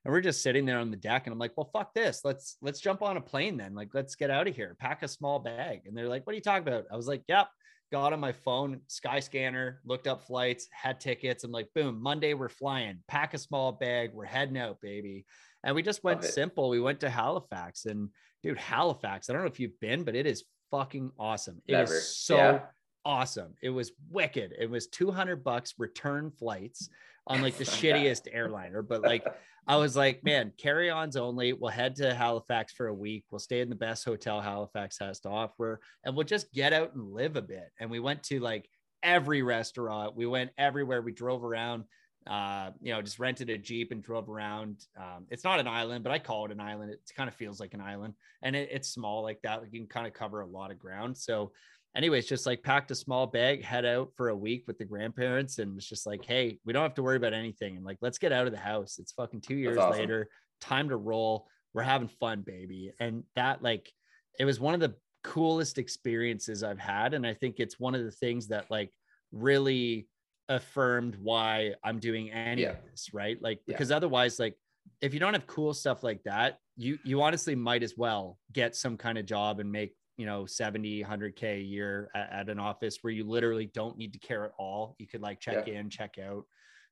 And we're just sitting there on the deck and i'm like well fuck this. Let's let's jump on a plane then. Like let's get out of here. Pack a small bag. And they're like what are you talking about? I was like yep. Got on my phone Skyscanner looked up flights had tickets. I'm like boom monday we're flying. Pack a small bag. We're heading out baby. And we just went simple. We went to halifax. And dude halifax i don't know if you've been but it is fucking awesome. It is Never. so Yeah. Awesome it was wicked it was 200 bucks return flights on like the shittiest airliner but like I was like, man, carry ons only. We'll head to Halifax for a week. We'll stay in the best hotel Halifax has to offer, and we'll just get out and live a bit. And we went to like every restaurant. We went everywhere. We drove around. Uh, you know, just rented a jeep and drove around. Um, it's not an island, but I call it an island. It kind of feels like an island, and it, it's small like that. You can kind of cover a lot of ground. So, anyways, just like packed a small bag, head out for a week with the grandparents, and it's just like, hey, we don't have to worry about anything. And like, let's get out of the house. It's fucking two years awesome. later. Time to roll. We're having fun, baby. And that like, it was one of the coolest experiences I've had, and I think it's one of the things that like really affirmed why I'm doing any Yeah. of this, right? Like, Yeah. because otherwise, like, if you don't have cool stuff like that, you you honestly might as well get some kind of job and make you know 70 100k a year at, at an office where you literally don't need to care at all. You could like check in check out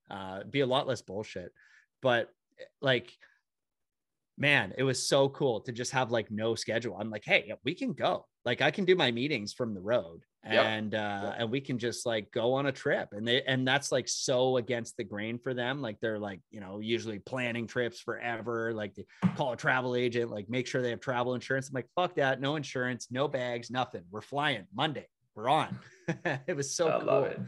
uh be a lot less bullshit. But like man it was so cool to just have like no schedule. I'm like hey we can go. Like i can do my meetings from the road Yep. and uh Yep. and we can just like go on a trip and they and that's like so against the grain for them like they're like you know usually planning trips forever like they call a travel agent like make sure they have travel insurance i'm like fuck that no insurance no bags nothing we're flying monday we're on it was so I cool love it.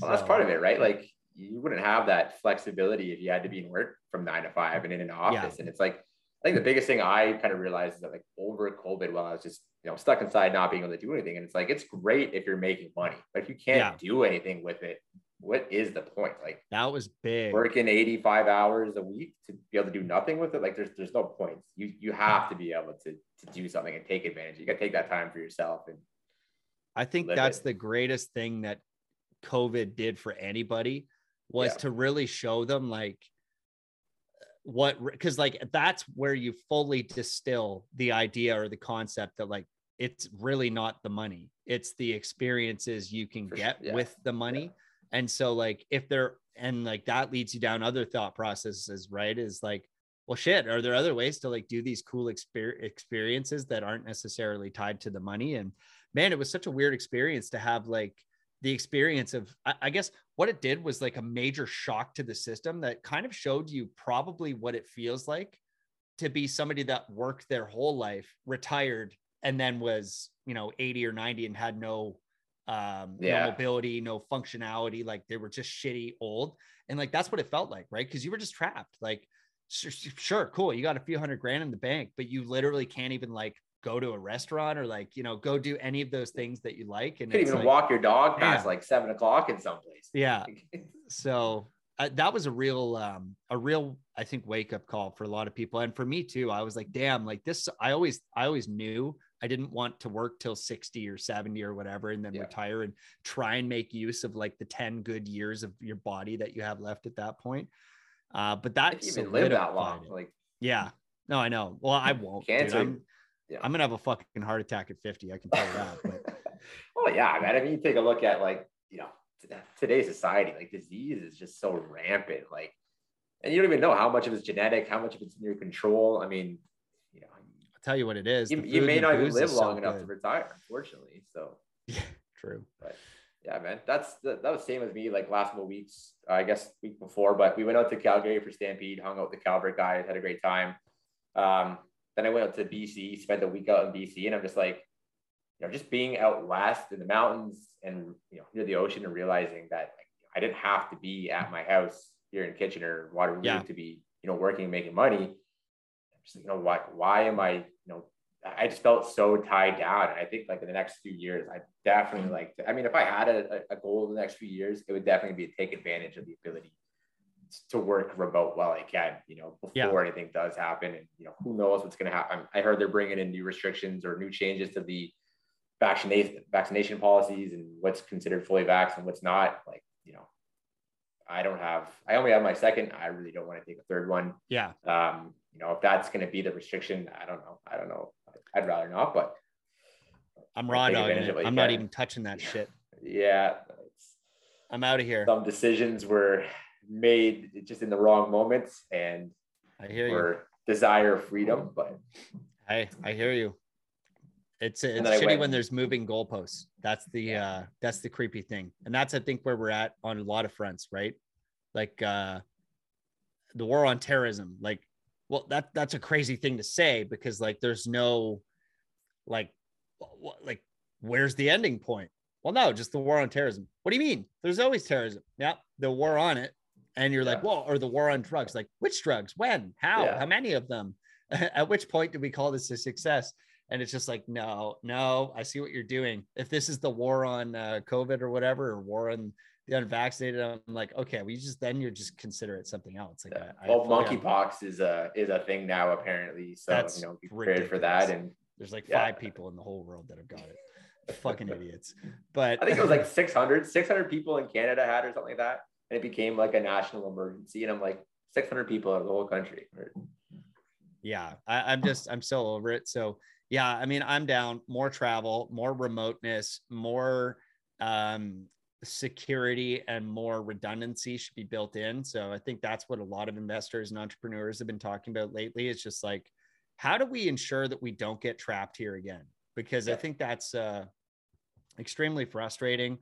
Well, that's part of it, right? Like you wouldn't have that flexibility if you had to be in work from nine to five and in an office. And it's like, I think the biggest thing I kind of realized is that like over COVID, while I was just you know stuck inside, not being able to do anything, and it's like it's great if you're making money, but if you can't Yeah. do anything with it, what is the point? Like That was big. working 85 hours a week to be able to do nothing with it, like there's there's no point. You you have to be able to to do something and take advantage. You got to take that time for yourself and I think that's it. the greatest thing that COVID did for anybody was Yeah. to really show them like what because like that's where you fully distill the idea or the concept that like it's really not the money. It's the experiences you can For sure, get yeah, with the money. And so like if they're and like that leads you down other thought processes right? Is like well shit are there other ways to like do these cool exper- experiences that aren't necessarily tied to the money? And man it was such a weird experience to have like the experience of I, I guess what it did was like a major shock to the system that kind of showed you probably what it feels like to be somebody that worked their whole life retired and then was you know 80 or 90 and had no um Yeah. no mobility no functionality like they were just shitty old and like that's what it felt like right because you were just trapped like sure, sure cool you got a few hundred grand in the bank but you literally can't even like go to a restaurant or like you know go do any of those things that you like and you couldn't even like- walk your dog past Yeah. like seven o'clock in some place. yeah so uh, that was a real um a real i think wake up call for a lot of people and for me too i was like damn like this i always i always knew i didn't want to work till 60 or 70 or whatever and then Yeah. retire and try and make use of like the 10 good years of your body that you have left at that point uh but that you even live that long, it. like yeah no i know well i won't dude. Cancer- I'm, yeah. I'm gonna have a fucking heart attack at 50 i can tell you that but oh yeah, man. I mean, you take a look at like you know today's society, like disease is just so rampant, like, and you don't even know how much of it's genetic, how much of it's in your control. I mean, you know, i'll tell you what it is you, you may not even live is so long enough to retire, unfortunately. So yeah true But yeah, man, that's the, that was same as me. Like last couple weeks, I guess week before, but we went out to Calgary for Stampede, hung out with the Calvert guys, had a great time. Um, then I went out to BC, spent a week out in BC, and I'm just like, you know, just being out west in the mountains and you know near the ocean and realizing that like, I didn't have to be at my house here in Kitchener, Waterloo, Yeah. to be you know working making money. I'm just like, you know, why why am I you know I just felt so tied down. And I think like in the next few years, I definitely mm-hmm. like to, I mean, if I had a, a goal in the next few years, it would definitely be to take advantage of the ability to work remote while I can, you know, before anything does happen. And, you know, who knows what's going to happen. I heard they're bringing in new restrictions or new changes to the vaccination vaccination policies and what's considered fully vaccinated and what's not like, you know, I don't have, I only have my second. I really don't want to take a third one yeah um, you know, if that's going to be the restriction, I don't know. I don't know. I'd rather not, but I'm raw dogging it. of what you I'm not even touching that shit. yeah, I'm out of here. some decisions were made just in the wrong moments and I hear you. for desire freedom. But I I hear you. It's it's shitty went- when there's moving goalposts. That's the Yeah. uh that's the creepy thing. And that's I think where we're at on a lot of fronts, right? Like uh the war on terrorism. Like well that that's a crazy thing to say because like there's no like what like where's the ending point? Well, no, just the war on terrorism. What do you mean? There's always terrorism. Yeah, the war on it. And you're like, well, or the war on drugs. Like, which drugs? When? How? Yeah. How many of them? At which point do we call this a success? And it's just like, no, no, I see what you're doing. If this is the war on uh, COVID or whatever, or war on the unvaccinated, I'm like, okay, we just then you're just consider it something else. Like, yeah. I, well, monkeypox is a is a thing now apparently. So That's you know, be prepared for that. And there's like yeah. five people in the whole world that have got it. Fucking idiots. But I think it was like 600, 600 people in Canada had or something like that, and it became like a national emergency. And I'm like, 600 people out of the whole country. yeah I, i'm just i'm still over it. So yeah i mean i'm down. More travel more remoteness more um security and more redundancy should be built in. So i think that's what a lot of investors and entrepreneurs have been talking about lately it's just like how do we ensure that we don't get trapped here again? Because i think that's uh extremely frustrating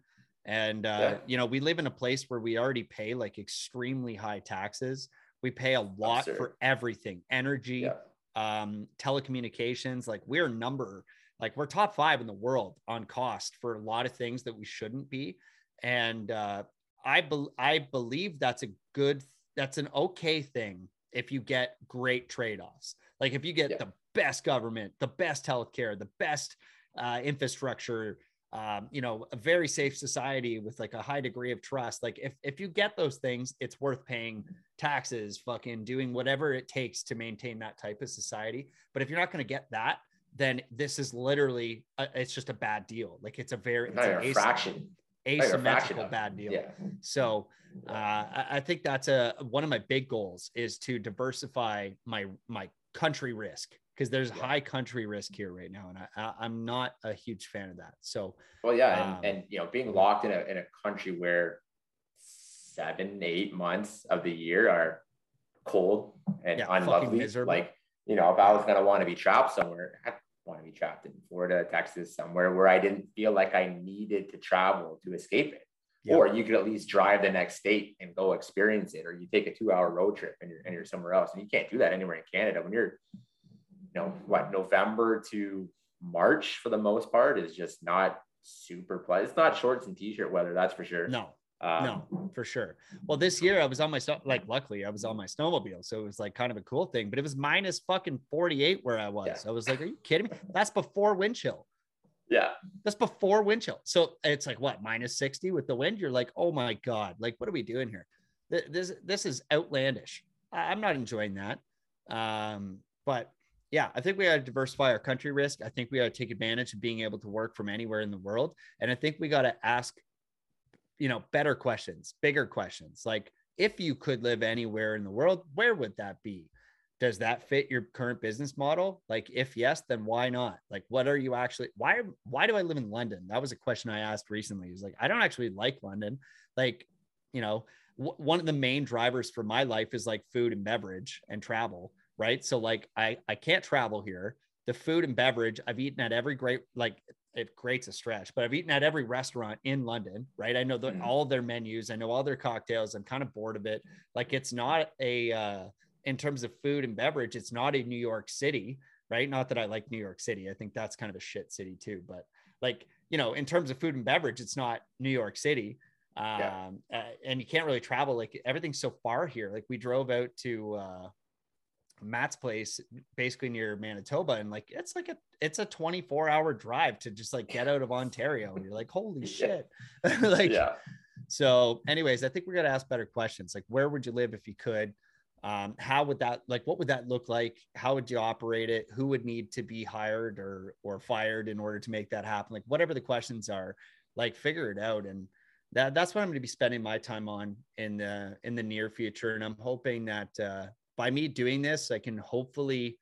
and uh Yeah. you know we live in a place where we already pay like extremely high taxes we pay a lot Absurd. for everything energy Yeah. um telecommunications like we're number like we're top five in the world on cost for a lot of things that we shouldn't be and uh i bel i believe that's a good that's an okay thing if you get great trade-offs. Like if you get Yeah. the best government, the best healthcare, the best uh, infrastructure, um, you know, a very safe society with like a high degree of trust. Like if if you get those things, it's worth paying taxes, fucking doing whatever it takes to maintain that type of society. But if you're not going to get that, then this is literally a, it's just a bad deal. Like it's a very it's an fraction. not a fraction asymmetrical bad deal. Yeah. So uh, I, I think that's a one of my big goals is to diversify my my country risk because there's Yeah. high country risk here right now, and I, I I'm not a huge fan of that. So Well, yeah, and, Um, and you know, being locked in a in a country where seven, eight months of the year are cold and Yeah, unlovely. Like, you know, if I was gonna want to be trapped somewhere, I'd want to be trapped in Florida, Texas, somewhere where I didn't feel like I needed to travel to escape it. Yeah. Or you could at least drive the next state and go experience it, or you take a two-hour road trip and you're and you're somewhere else. And you can't do that anywhere in Canada. When you're, you know, what November to March for the most part is just not super pleasant. It's not shorts and t-shirt weather, that's for sure. no, Um, no, for sure. Well, this year I was on my snow, like luckily I was on my snowmobile, so it was like kind of a cool thing. But it was minus fucking 48 where I was. Yeah. I was like, are you kidding me? That's before wind chill. Yeah. That's before wind chill. So it's like what minus 60 with the wind. You're like, oh my God, like what are we doing here? This this is outlandish. I'm not enjoying that. Um, but yeah, I think we got to diversify our country risk. I think we got to take advantage of being able to work from anywhere in the world. And I think we got to ask, you know, better questions, bigger questions. Like if you could live anywhere in the world, where would that be? Does that fit your current business model? Like if yes, then why not? Like what are you actually why why do I live in London? That was a question I asked recently. He's like, I don't actually like London. Like, you know, w- one of the main drivers for my life is like food and beverage and travel, right? So like I I can't travel here. The food and beverage, I've eaten at every great like it great's a stretch, but I've eaten at every restaurant in London, right? I know the, Mhm. all their menus, I know all their cocktails. I'm kind of bored of it. Like it's not a uh in terms of food and beverage, it's not a New York City, right? Not that I like New York City. I think that's kind of a shit city too. But like, you know, in terms of food and beverage, it's not New York City. Um, Yeah. uh, and you can't really travel. Like everything's so far here. Like we drove out to uh, Matt's place, basically near Manitoba, and like it's like a it's a 24 hour drive to just like get out of Ontario. And you're like, holy shit. like yeah. so, anyways, I think we're gonna ask better questions. Like, where would you live if you could? Um, how would that like? What would that look like? How would you operate it? Who would need to be hired or or fired in order to make that happen? Like, whatever the questions are, like figure it out. And that that's what I'm going to be spending my time on in the in the near future. And I'm hoping that uh, by me doing this, I can hopefully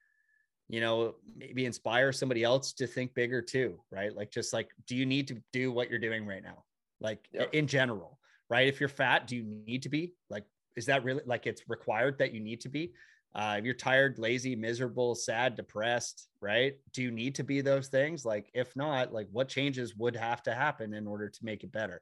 you know maybe inspire somebody else to think bigger too right? Like just like do you need to do what you're doing right now? Like in general right? If you're fat do you need to be? Like is that really like it's required that you need to be? Uh, if you're tired lazy miserable sad depressed right? Do you need to be those things? Like if not like what changes would have to happen in order to make it better?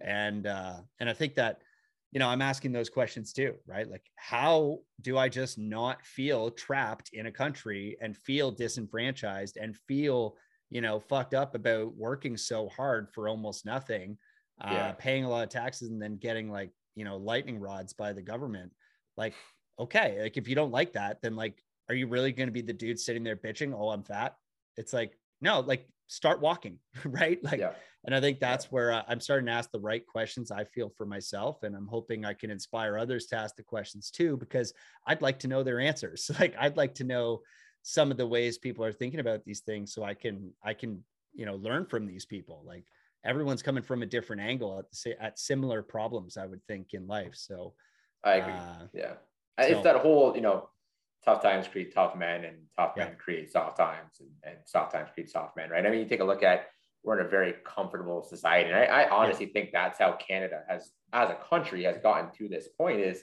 And uh and i think that you know i'm asking those questions too right? Like how do i just not feel trapped in a country and feel disenfranchised and feel you know fucked up about working so hard for almost nothing uh paying a lot of taxes and then getting like you know lightning rods by the government? Like okay like if you don't like that then like are you really going to be the dude sitting there bitching oh i'm fat? It's like no like start walking right like yeah. and I think that's where uh, I'm starting to ask the right questions I feel for myself. And I'm hoping I can inspire others to ask the questions too, because I'd like to know their answers. Like I'd like to know some of the ways people are thinking about these things so I can, I can, you know, learn from these people. Like everyone's coming from a different angle at the at similar problems, I would think in life. So, I agree. uh, yeah. so- it's that whole, you know, tough times create tough men and tough Yeah. men create soft times and, and soft times create soft men, right? I mean, you take a look at we're in a very comfortable society. And I, I honestly think that's how Canada has, as a country, has gotten to this point is,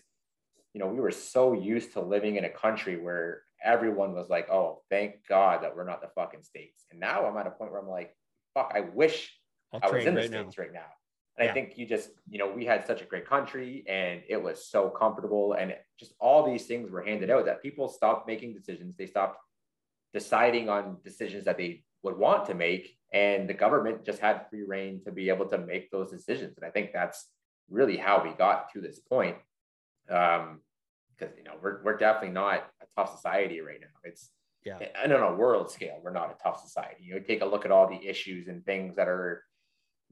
you know, we were so used to living in a country where everyone was like, oh, thank God that we're not the fucking States. And now I'm at a point where I'm like, fuck, I wish I'll I was in the right now. States right now. And Yeah. I think you just, you know, we had such a great country and it was so comfortable and just all these things were handed out that people stopped making decisions. They stopped deciding on decisions that they would want to make. And the government just had free reign to be able to make those decisions. And I think that's really how we got to this point. Um, because you know, know, we're we're definitely not a tough society right now. It's Yeah. and on a world scale, we're not a tough society. You know, take a look at all the issues and things that are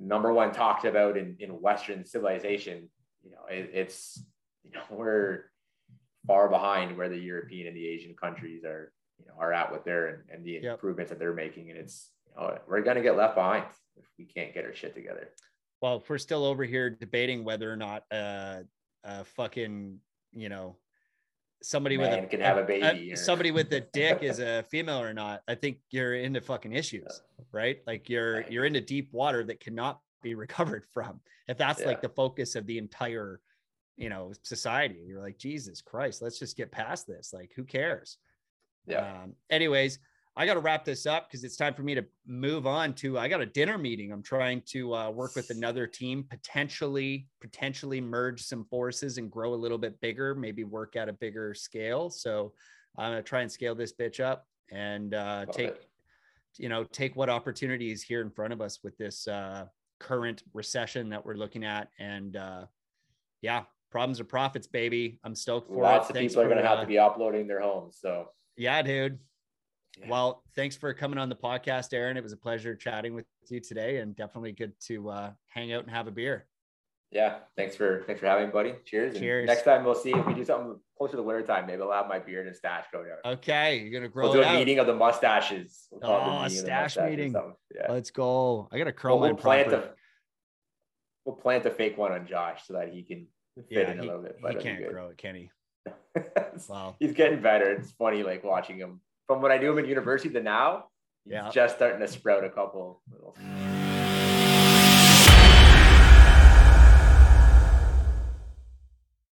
number one talked about in, in Western civilization. You know, it, it's you know, we're far behind where the European and the Asian countries are, you know, are at with their and, and the Yep. improvements that they're making. And it's you know, we're gonna get left behind if we can't get our shit together. Well, if we're still over here debating whether or not uh, uh fucking, you know, somebody with a can have a baby or- somebody with a dick is a female or not, I think you're into fucking issues, right? Like you're Right. you're into deep water that cannot be recovered from. If that's like the focus of the entire, you know, society, you're like, Jesus Christ, let's just get past this. Like, who cares? Yeah. Um, anyways, I got to wrap this up because it's time for me to move on to. I got a dinner meeting. I'm trying to uh, work with another team, potentially, potentially merge some forces and grow a little bit bigger. Maybe work at a bigger scale. So I'm gonna try and scale this bitch up and uh, take, it. you know, take what opportunities here in front of us with this uh, current recession that we're looking at. And uh, yeah, problems are profits, baby. I'm stoked for Lots it. of Thanks people are gonna have uh, to be uploading their homes. So yeah, dude. Yeah. Well, thanks for coming on the podcast, Aaron. It was a pleasure chatting with you today and definitely good to uh, hang out and have a beer. yeah, thanks for thanks for having me, buddy. Cheers. And Cheers. next time we'll see if we do something closer to the winter time. Maybe I'll have my beard and stash go down. Okay. You're going to grow We'll do a out. meeting of the mustaches. We'll call it the Oh, a meeting stash meeting. Yeah. Let's go. I got to curl We'll, plant proper. a we'll plant a fake one on Josh so that he can fit Yeah, in a little bit. he but it'll can't grow it, can he? Wow. He's getting better. It's funny, like watching him from when I knew him in university to now. He's Yeah. just starting to sprout a couple little.